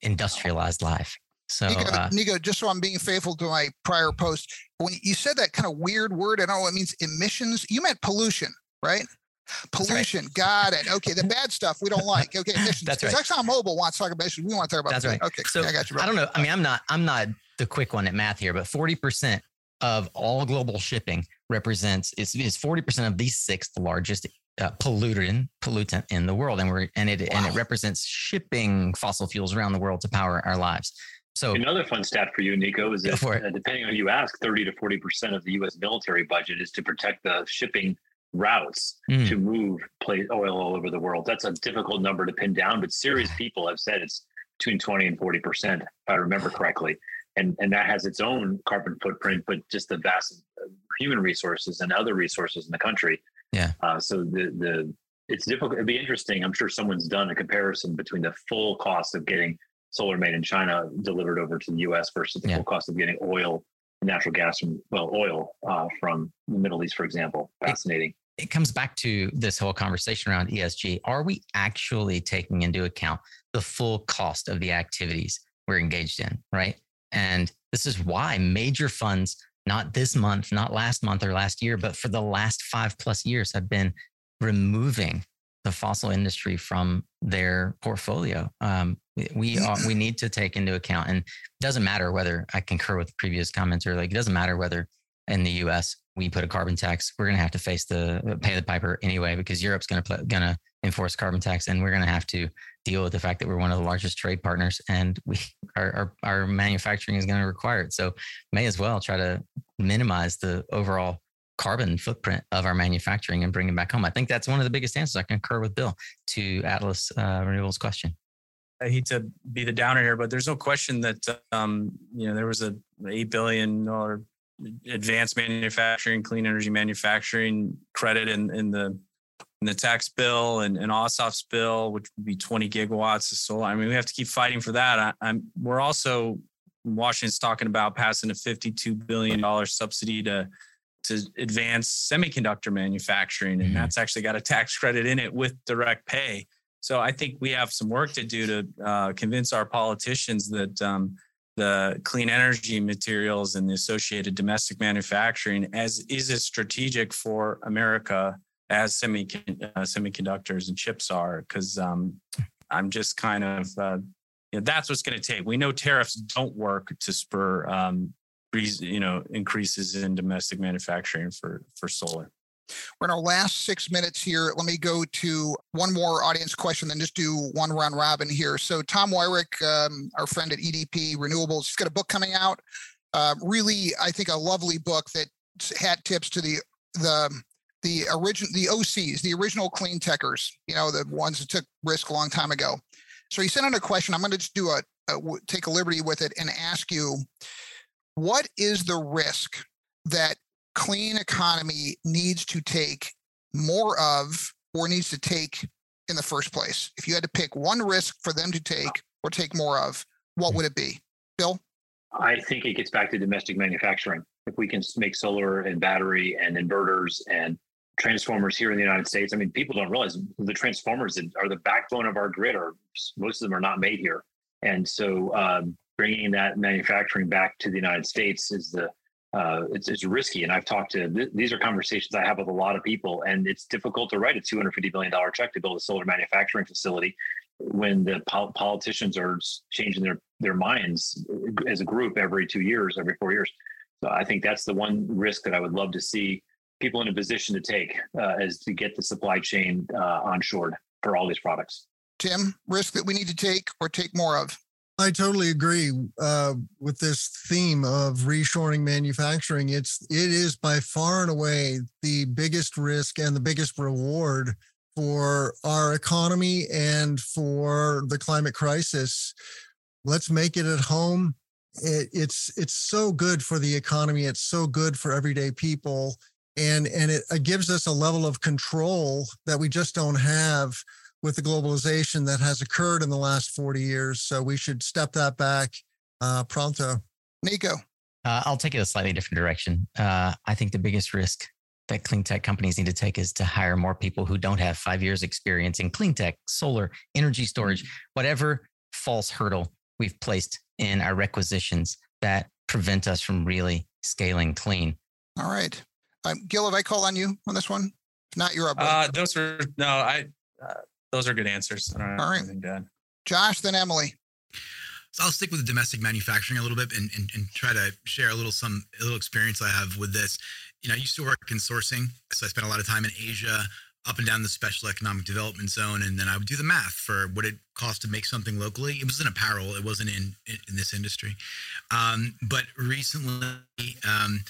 S5: industrialized life. So,
S4: Nico, uh, Nico, just so I'm being faithful to my prior post, when you said that kind of weird word, I don't know it means emissions, you meant pollution, right? Pollution, right. got it. Okay, the bad stuff we don't like. Okay, [laughs] emissions.
S5: That's right.
S4: ExxonMobil wants to talk about emissions. We want to talk about.
S5: That's right.
S4: Okay,
S5: so
S4: I got you. Bro.
S5: I don't know. I mean, I'm not. I'm not the quick one at math here, but 40 percent of all global shipping represents is is 40 percent of the sixth largest uh, pollutant pollutant in the world, and we're and it wow. and it represents shipping fossil fuels around the world to power our lives. So
S7: another fun stat for you, Nico, is that uh, depending on who you ask, 30 to 40 percent of the U.S. military budget is to protect the shipping routes mm. to move oil all over the world. That's a difficult number to pin down, but serious [sighs] people have said it's between 20 and 40 percent, if I remember correctly. And, and that has its own carbon footprint, but just the vast uh, human resources and other resources in the country.
S5: Yeah.
S7: Uh, so the the it's difficult. It'd be interesting. I'm sure someone's done a comparison between the full cost of getting solar made in China delivered over to the U.S. versus the yeah. full cost of getting oil natural gas from well oil uh, from the Middle East, for example. Fascinating.
S5: It, comes back to this whole conversation around ESG. Are we actually taking into account the full cost of the activities we're engaged in, right? And this is why major funds, not this month, not last month or last year, but for the last five plus years, have been removing the fossil industry from their portfolio. Um, we are, we need to take into account, and it doesn't matter whether I concur with previous comments or like it doesn't matter whether in the U.S. we put a carbon tax, we're going to have to face the pay the piper anyway because Europe's going to going to enforce carbon tax, and we're going to have to deal with the fact that we're one of the largest trade partners, and we [laughs] our our, our manufacturing is going to require it. So may as well try to minimize the overall carbon footprint of our manufacturing and bring it back home. I think that's one of the biggest answers. I concur with Bill to Atlas uh, Renewables question.
S3: I hate to be the downer here, but there's no question that um, you know there was a eight billion dollar advanced manufacturing, clean energy manufacturing credit in, in the in the tax bill and, and Ossoff's bill, which would be 20 gigawatts of solar. I mean, we have to keep fighting for that. I, I'm we're also Washington's talking about passing a 52 billion dollar subsidy to to advance semiconductor manufacturing, and mm-hmm. that's actually got a tax credit in it with direct pay. So I think we have some work to do to uh, convince our politicians that um, the clean energy materials and the associated domestic manufacturing as is as strategic for America as semi, uh, semiconductors and chips are. Because um, I'm just kind of uh, you know, that's what's going to take. We know tariffs don't work to spur um, you know increases in domestic manufacturing for for solar.
S4: We're in our last six minutes here. Let me go to one more audience question, then just do one round robin here. So Tom Weyrich, um, our friend at EDP Renewables, he's got a book coming out. Uh, really, I think a lovely book that hat tips to the the the original the OCs, the original clean techers. You know, the ones that took risk a long time ago. So he sent out a question. I'm going to just do a, a take a liberty with it and ask you, what is the risk that clean economy needs to take more of or needs to take in the first place? If you had to pick one risk for them to take or take more of, what would it be? Bill?
S7: I think it gets back to domestic manufacturing. If we can make solar and battery and inverters and transformers here in the United States, I mean, people don't realize the transformers are the backbone of our grid. Are most of them are not made here, and so um, bringing that manufacturing back to the United States is the uh, it's, it's risky. And I've talked to, th- these are conversations I have with a lot of people, and it's difficult to write a $250 billion check to build a solar manufacturing facility when the pol- politicians are changing their, their minds as a group every two years, every four years. So I think that's the one risk that I would love to see people in a position to take uh, is to get the supply chain uh, onshored for all these products.
S4: Tim, risk that we need to take or take more of?
S6: I totally agree uh, with this theme of reshoring manufacturing. It's it is by far and away the biggest risk and the biggest reward for our economy and for the climate crisis. Let's make it at home. It, it's it's so good for the economy. It's so good for everyday people, and and it, it gives us a level of control that we just don't have with the globalization that has occurred in the last 40 years. So we should step that back uh, pronto.
S4: Nico.
S5: Uh, I'll take it a slightly different direction. Uh, I think the biggest risk that clean tech companies need to take is to hire more people who don't have five years experience in clean tech, solar, energy storage, mm. whatever false hurdle we've placed in our requisitions that prevent us from really scaling clean.
S4: All right. Um, Gil, have I called on you on this one? If not, you're up.
S3: Uh, those are no, I, uh, those are good answers. All
S4: right. Josh, then Emily.
S8: So I'll stick with the domestic manufacturing a little bit and, and, and try to share a little some a little experience I have with this. You know, I used to work in sourcing, so I spent a lot of time in Asia, up and down the special economic development zone, and then I would do the math for what it cost to make something locally. It was in apparel; it wasn't in in, in this industry. Um, but recently, um,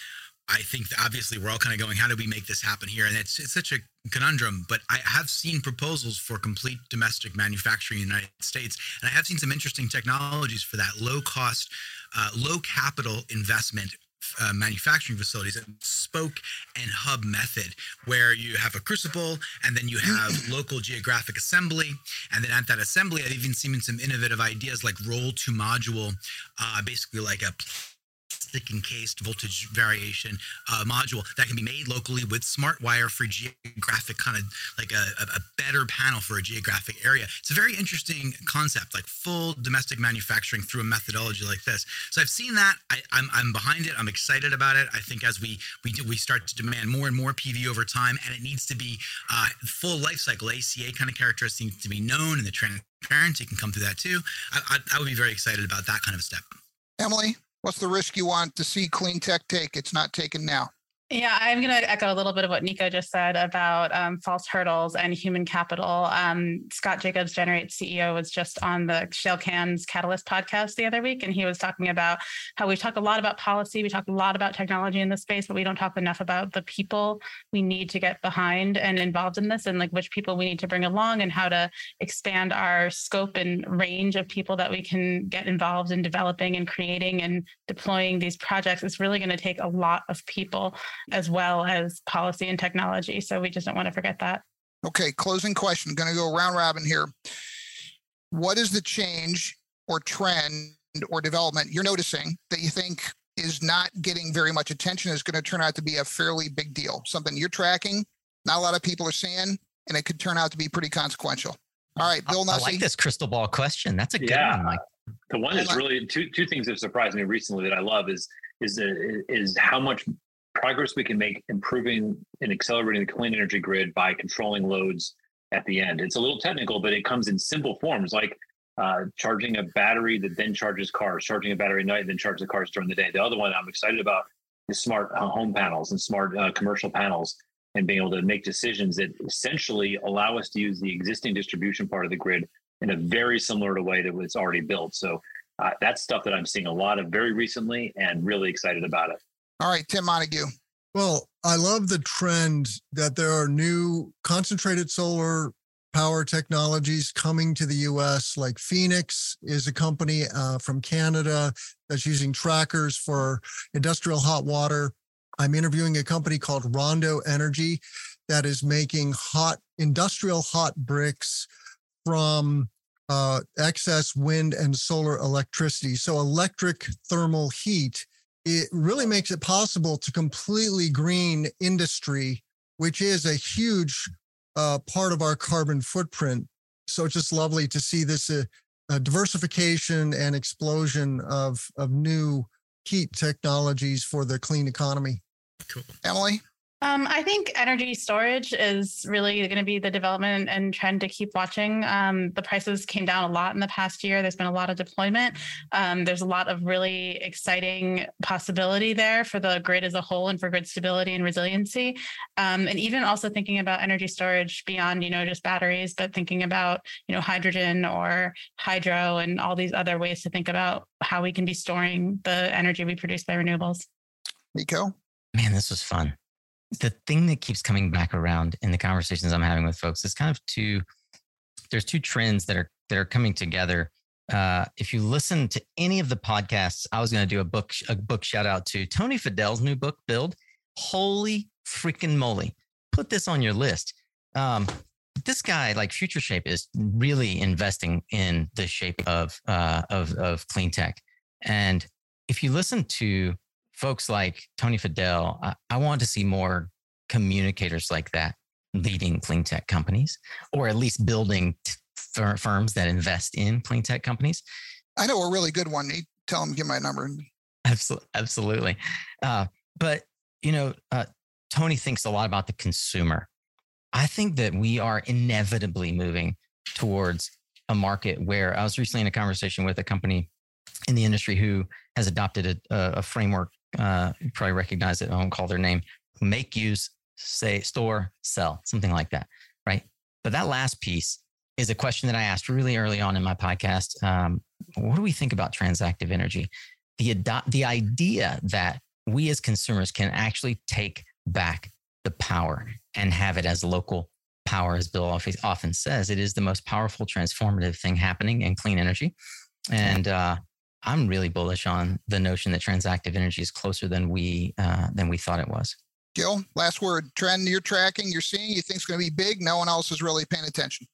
S8: I think obviously we're all kind of going, how do we make this happen here? And it's, it's such a conundrum, but I have seen proposals for complete domestic manufacturing in the United States. And I have seen some interesting technologies for that low cost, uh, low capital investment uh, manufacturing facilities, a spoke and hub method, where you have a crucible and then you have [clears throat] local geographic assembly. And then at that assembly, I've even seen some innovative ideas like roll to module, uh, basically like a thick encased voltage variation uh, module that can be made locally with smart wire for geographic kind of like a, a, better panel for a geographic area. It's a very interesting concept, like full domestic manufacturing through a methodology like this. So I've seen that. I, am I'm, I'm behind it. I'm excited about it. I think as we we do, we start to demand more and more PV over time, and it needs to be uh, full life cycle ACA kind of characteristics to be known, and the transparency can come through that too. I, I, I would be very excited about that kind of step.
S4: Emily, What's the risk you want to see clean tech take? It's not taken now.
S9: Yeah, I'm going to echo a little bit of what Nico just said about um, false hurdles and human capital. Um, Scott Jacobs, Generate CEO, was just on the Shayle Kann's Catalyst podcast the other week, and he was talking about how we talk a lot about policy, we talk a lot about technology in this space, but we don't talk enough about the people we need to get behind and involved in this, and like which people we need to bring along, and how to expand our scope and range of people that we can get involved in developing and creating and deploying these projects. It's really going to take a lot of people as well as policy and technology. So we just don't want to forget that.
S4: Okay, closing question. Going to go round robin here. What is the change or trend or development you're noticing that you think is not getting very much attention is going to turn out to be a fairly big deal? Something you're tracking, not a lot of people are seeing, and it could turn out to be pretty consequential. All right, Bill Nussey.
S5: I like this crystal ball question. That's a good yeah. one, Mike.
S7: The one that's really two two things that surprised me recently that I love is is uh, is how much progress we can make improving and accelerating the clean energy grid by controlling loads at the end. It's a little technical, but it comes in simple forms like uh, charging a battery that then charges cars, charging a battery at night, then charge the cars during the day. The other one I'm excited about is smart uh, home panels and smart uh, commercial panels and being able to make decisions that essentially allow us to use the existing distribution part of the grid in a very similar way that was already built. So uh, that's stuff that I'm seeing a lot of very recently and really excited about it.
S4: All right, Tim Montague.
S6: Well, I love the trend that there are new concentrated solar power technologies coming to the US, like Phoenix is a company uh, from Canada that's using trackers for industrial hot water. I'm interviewing a company called Rondo Energy that is making hot industrial hot bricks from uh, excess wind and solar electricity. So, electric thermal heat it really makes it possible to completely green industry, which is a huge uh, part of our carbon footprint. So it's just lovely to see this uh, uh, diversification and explosion of, of new heat technologies for the clean economy.
S4: Cool. Emily?
S9: Um, I think energy storage is really going to be the development and trend to keep watching. Um, the prices came down a lot in the past year. There's been a lot of deployment. Um, there's a lot of really exciting possibility there for the grid as a whole and for grid stability and resiliency. Um, and even also thinking about energy storage beyond, you know, just batteries, but thinking about, you know, hydrogen or hydro and all these other ways to think about how we can be storing the energy we produce by renewables.
S4: Nico?
S5: Man, this was fun the thing that keeps coming back around in the conversations I'm having with folks is kind of two. There's two trends that are that are coming together. Uh, if you listen to any of the podcasts, I was going to do a book a book shout out to Tony Fadell's new book, Build. Holy freaking moly! Put this on your list. Um, this guy, like Future Shape, is really investing in the shape of uh, of of clean tech. And if you listen to folks like Tony Fadell, I, I want to see more communicators like that leading clean tech companies, or at least building t- firms that invest in clean tech companies.
S4: I know a really good one. Tell them, give my number.
S5: Absolutely. Absolutely. Uh, but, you know, uh, Tony thinks a lot about the consumer. I think that we are inevitably moving towards a market where I was recently in a conversation with a company in the industry who has adopted a, a framework uh, you probably recognize it. I won't call their name. Make, use, say, store, sell, something like that, right? But that last piece is a question that I asked really early on in my podcast. Um, what do we think about transactive energy? The adopt, the idea that we as consumers can actually take back the power and have it as local power, as Bill often says, it is the most powerful transformative thing happening in clean energy. And uh, I'm really bullish on the notion that transactive energy is closer than we uh, than we thought it was.
S4: Gil, last word. Trend you're tracking, you're seeing, you think it's going to be big. No one else is really paying attention.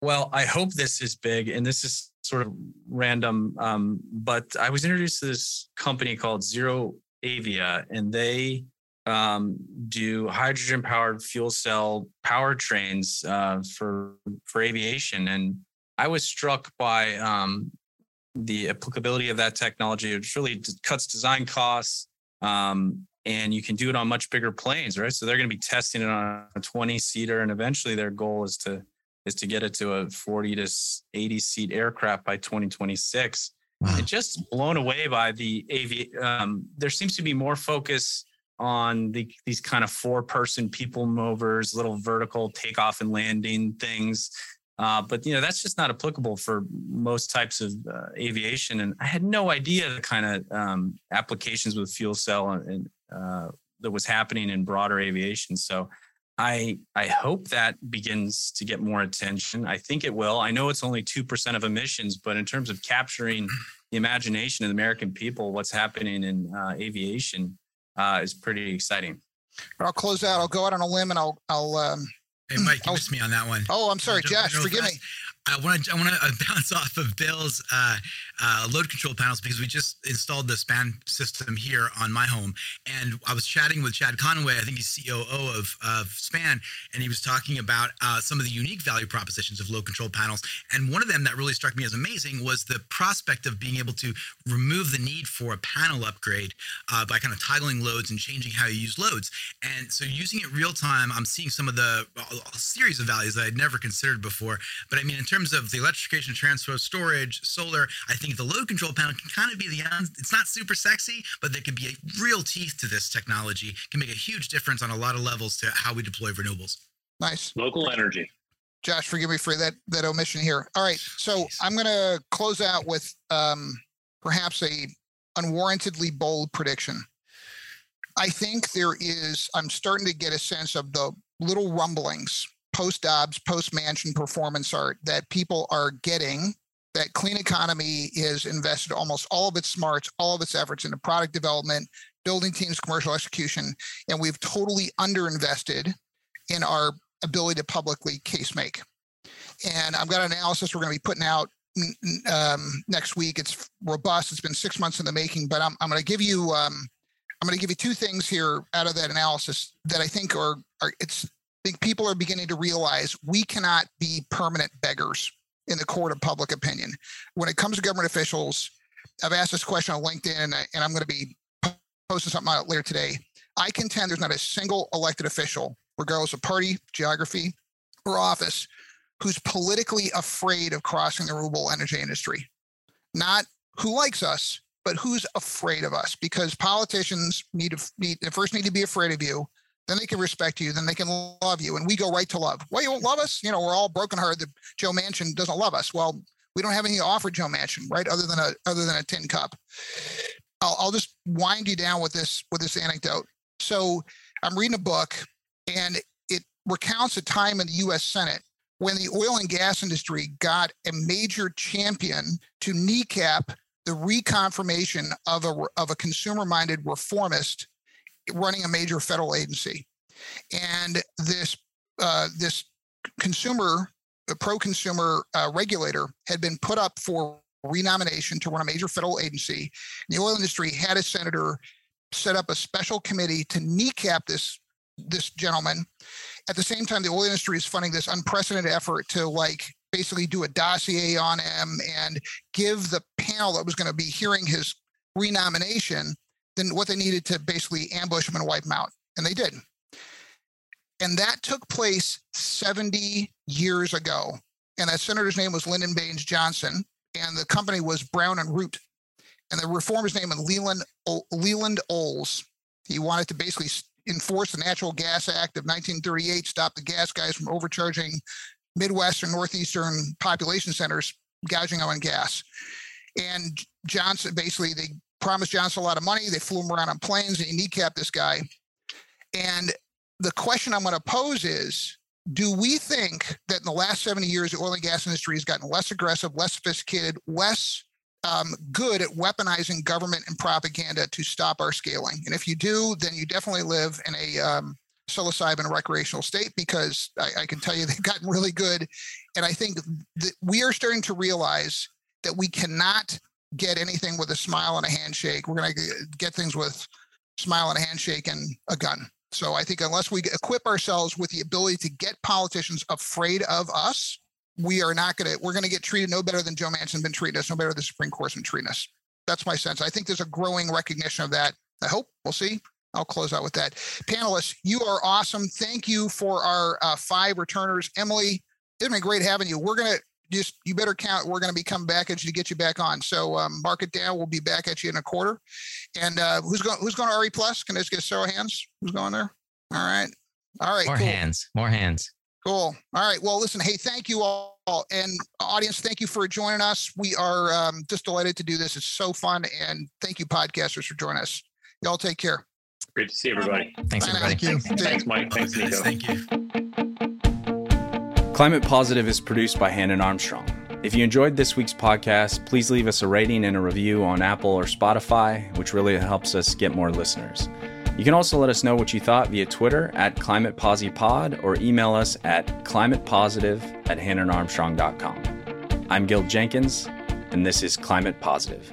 S3: Well, I hope this is big, and this is sort of random. Um, but I was introduced to this company called Zero Avia, and they um, do hydrogen powered fuel cell powertrains uh, for for aviation. And I was struck by um, the applicability of that technology. It really cuts design costs. Um, and you can do it on much bigger planes, right? So they're going to be testing it on a 20 seater, and eventually their goal is to is to get it to a 40 to 80 seat aircraft by 2026. Wow. And just blown away by the AV. Um, there seems to be more focus on the, these kind of four person people movers, little vertical takeoff and landing things. Uh, but you know that's just not applicable for most types of uh, aviation, and I had no idea the kind of um, applications with fuel cell and uh, that was happening in broader aviation. So I I hope that begins to get more attention. I think it will. I know it's only two percent of emissions, but in terms of capturing the imagination of the American people, what's happening in uh, aviation uh, is pretty exciting.
S4: I'll close out. I'll go out on a limb and I'll I'll um,
S8: Hey, Mike, you oh. missed me on that one.
S4: Oh, I'm sorry, Josh. Forgive me.
S8: I want to I want to [laughs] bounce off of Bill's uh, uh, load control panels because we just installed the span system here on my home, and I was chatting with Chad Conway. I think he's COO of, of Span, and he was talking about uh, some of the unique value propositions of load control panels. And one of them that really struck me as amazing was the prospect of being able to remove the need for a panel upgrade uh, by kind of toggling loads and changing how you use loads. And so using it real time, I'm seeing some of the a series of values that I'd never considered before. But I mean, in terms of the electrification, transfer, storage, solar, I think the load control panel can kind of be the it's not super sexy, but there could be a real teeth to this technology. Can make a huge difference on a lot of levels to how we deploy renewables.
S4: Nice.
S7: Local energy.
S4: Josh, forgive me for that that omission here. All right, so I'm going to close out with um, perhaps a unwarrantedly bold prediction. I think there is. I'm starting to get a sense of the little rumblings post Dobbs, post Manchin performance art that people are getting that clean economy is invested almost all of its smarts, all of its efforts into product development, building teams, commercial execution, and we've totally underinvested in our ability to publicly case make. And I've got an analysis we're going to be putting out um, next week. It's robust. It's been six months in the making, but I'm, I'm going to give you um, I'm going to give you two things here out of that analysis that I think are are it's think people are beginning to realize we cannot be permanent beggars in the court of public opinion. When it comes to government officials, I've asked this question on LinkedIn, and, I, am going to be posting something out later today. I contend there's not a single elected official, regardless of party, geography, or office, who's politically afraid of crossing the renewable energy industry. Not who likes us, but who's afraid of us. Because politicians need to need, first need to be afraid of you, then they can respect you, then they can love you. And we go right to love. Well, you won't love us? You know, we're all brokenhearted that Joe Manchin doesn't love us. Well, we don't have anything to offer Joe Manchin, right? Other than a other than a tin cup. I'll, I'll just wind you down with this with this anecdote. So I'm reading a book and it recounts a time in the US Senate when the oil and gas industry got a major champion to kneecap the reconfirmation of a of a consumer-minded reformist running a major federal agency, and this uh, this consumer, pro-consumer uh, regulator had been put up for renomination to run a major federal agency. The oil industry had a senator set up a special committee to kneecap this this gentleman. At the same time, the oil industry is funding this unprecedented effort to like basically do a dossier on him and give the panel that was going to be hearing his renomination than what they needed to basically ambush them and wipe them out. And they did. And that took place 70 years ago. And that senator's name was Lyndon Baines Johnson. And the company was Brown and Root. And the reformer's name was Leland, Leland Olds. He wanted to basically enforce the Natural Gas Act of 1938, stop the gas guys from overcharging Midwestern, Northeastern population centers, gouging on gas. And Johnson basically, they promised Johnson a lot of money. They flew him around on planes and he kneecapped this guy. And the question I'm going to pose is do we think that in the last 70 years, the oil and gas industry has gotten less aggressive, less sophisticated, less um, good at weaponizing government and propaganda to stop our scaling? And if you do, then you definitely live in a um, psilocybin recreational state because I, I can tell you [laughs] they've gotten really good. And I think that we are starting to realize that we cannot get anything with a smile and a handshake. We're going to get things with smile and a handshake and a gun. So I think unless we equip ourselves with the ability to get politicians afraid of us, we are not going to. We're going to get treated no better than Joe Manchin been treating us, no better than the Supreme Court's been treating us. That's my sense. I think there's a growing recognition of that. I hope we'll see. I'll close out with that. Panelists, you are awesome. Thank you for our uh, five returners. Emily, it's been great having you. We're going to just you better count. We're going to be coming back at you to get you back on. So um, mark it down. We'll be back at you in a quarter. And uh, who's going? Who's going to RE Plus? Can I just get a show of hands? Who's going there? All right. All right.
S5: More
S4: cool.
S5: hands. More hands.
S4: Cool. All right. Well, listen. Hey, thank you all, and audience. Thank you for joining us. We are um, just delighted to do this. It's so fun, and thank you, podcasters, for joining us. Y'all take care.
S7: Great to see everybody.
S5: Thanks,
S4: Bye now.
S5: everybody.
S6: Thank you.
S7: Thanks, Mike. Thanks, Nico.
S8: Thank you.
S3: Climate Positive is produced by Hannon Armstrong. If you enjoyed this week's podcast, please leave us a rating and a review on Apple or Spotify, which really helps us get more listeners. You can also let us know what you thought via Twitter at Climate ClimatePosiPod or email us at climatepositive at hannonarmstrong.com. I'm Gil Jenkins, and this is Climate Positive.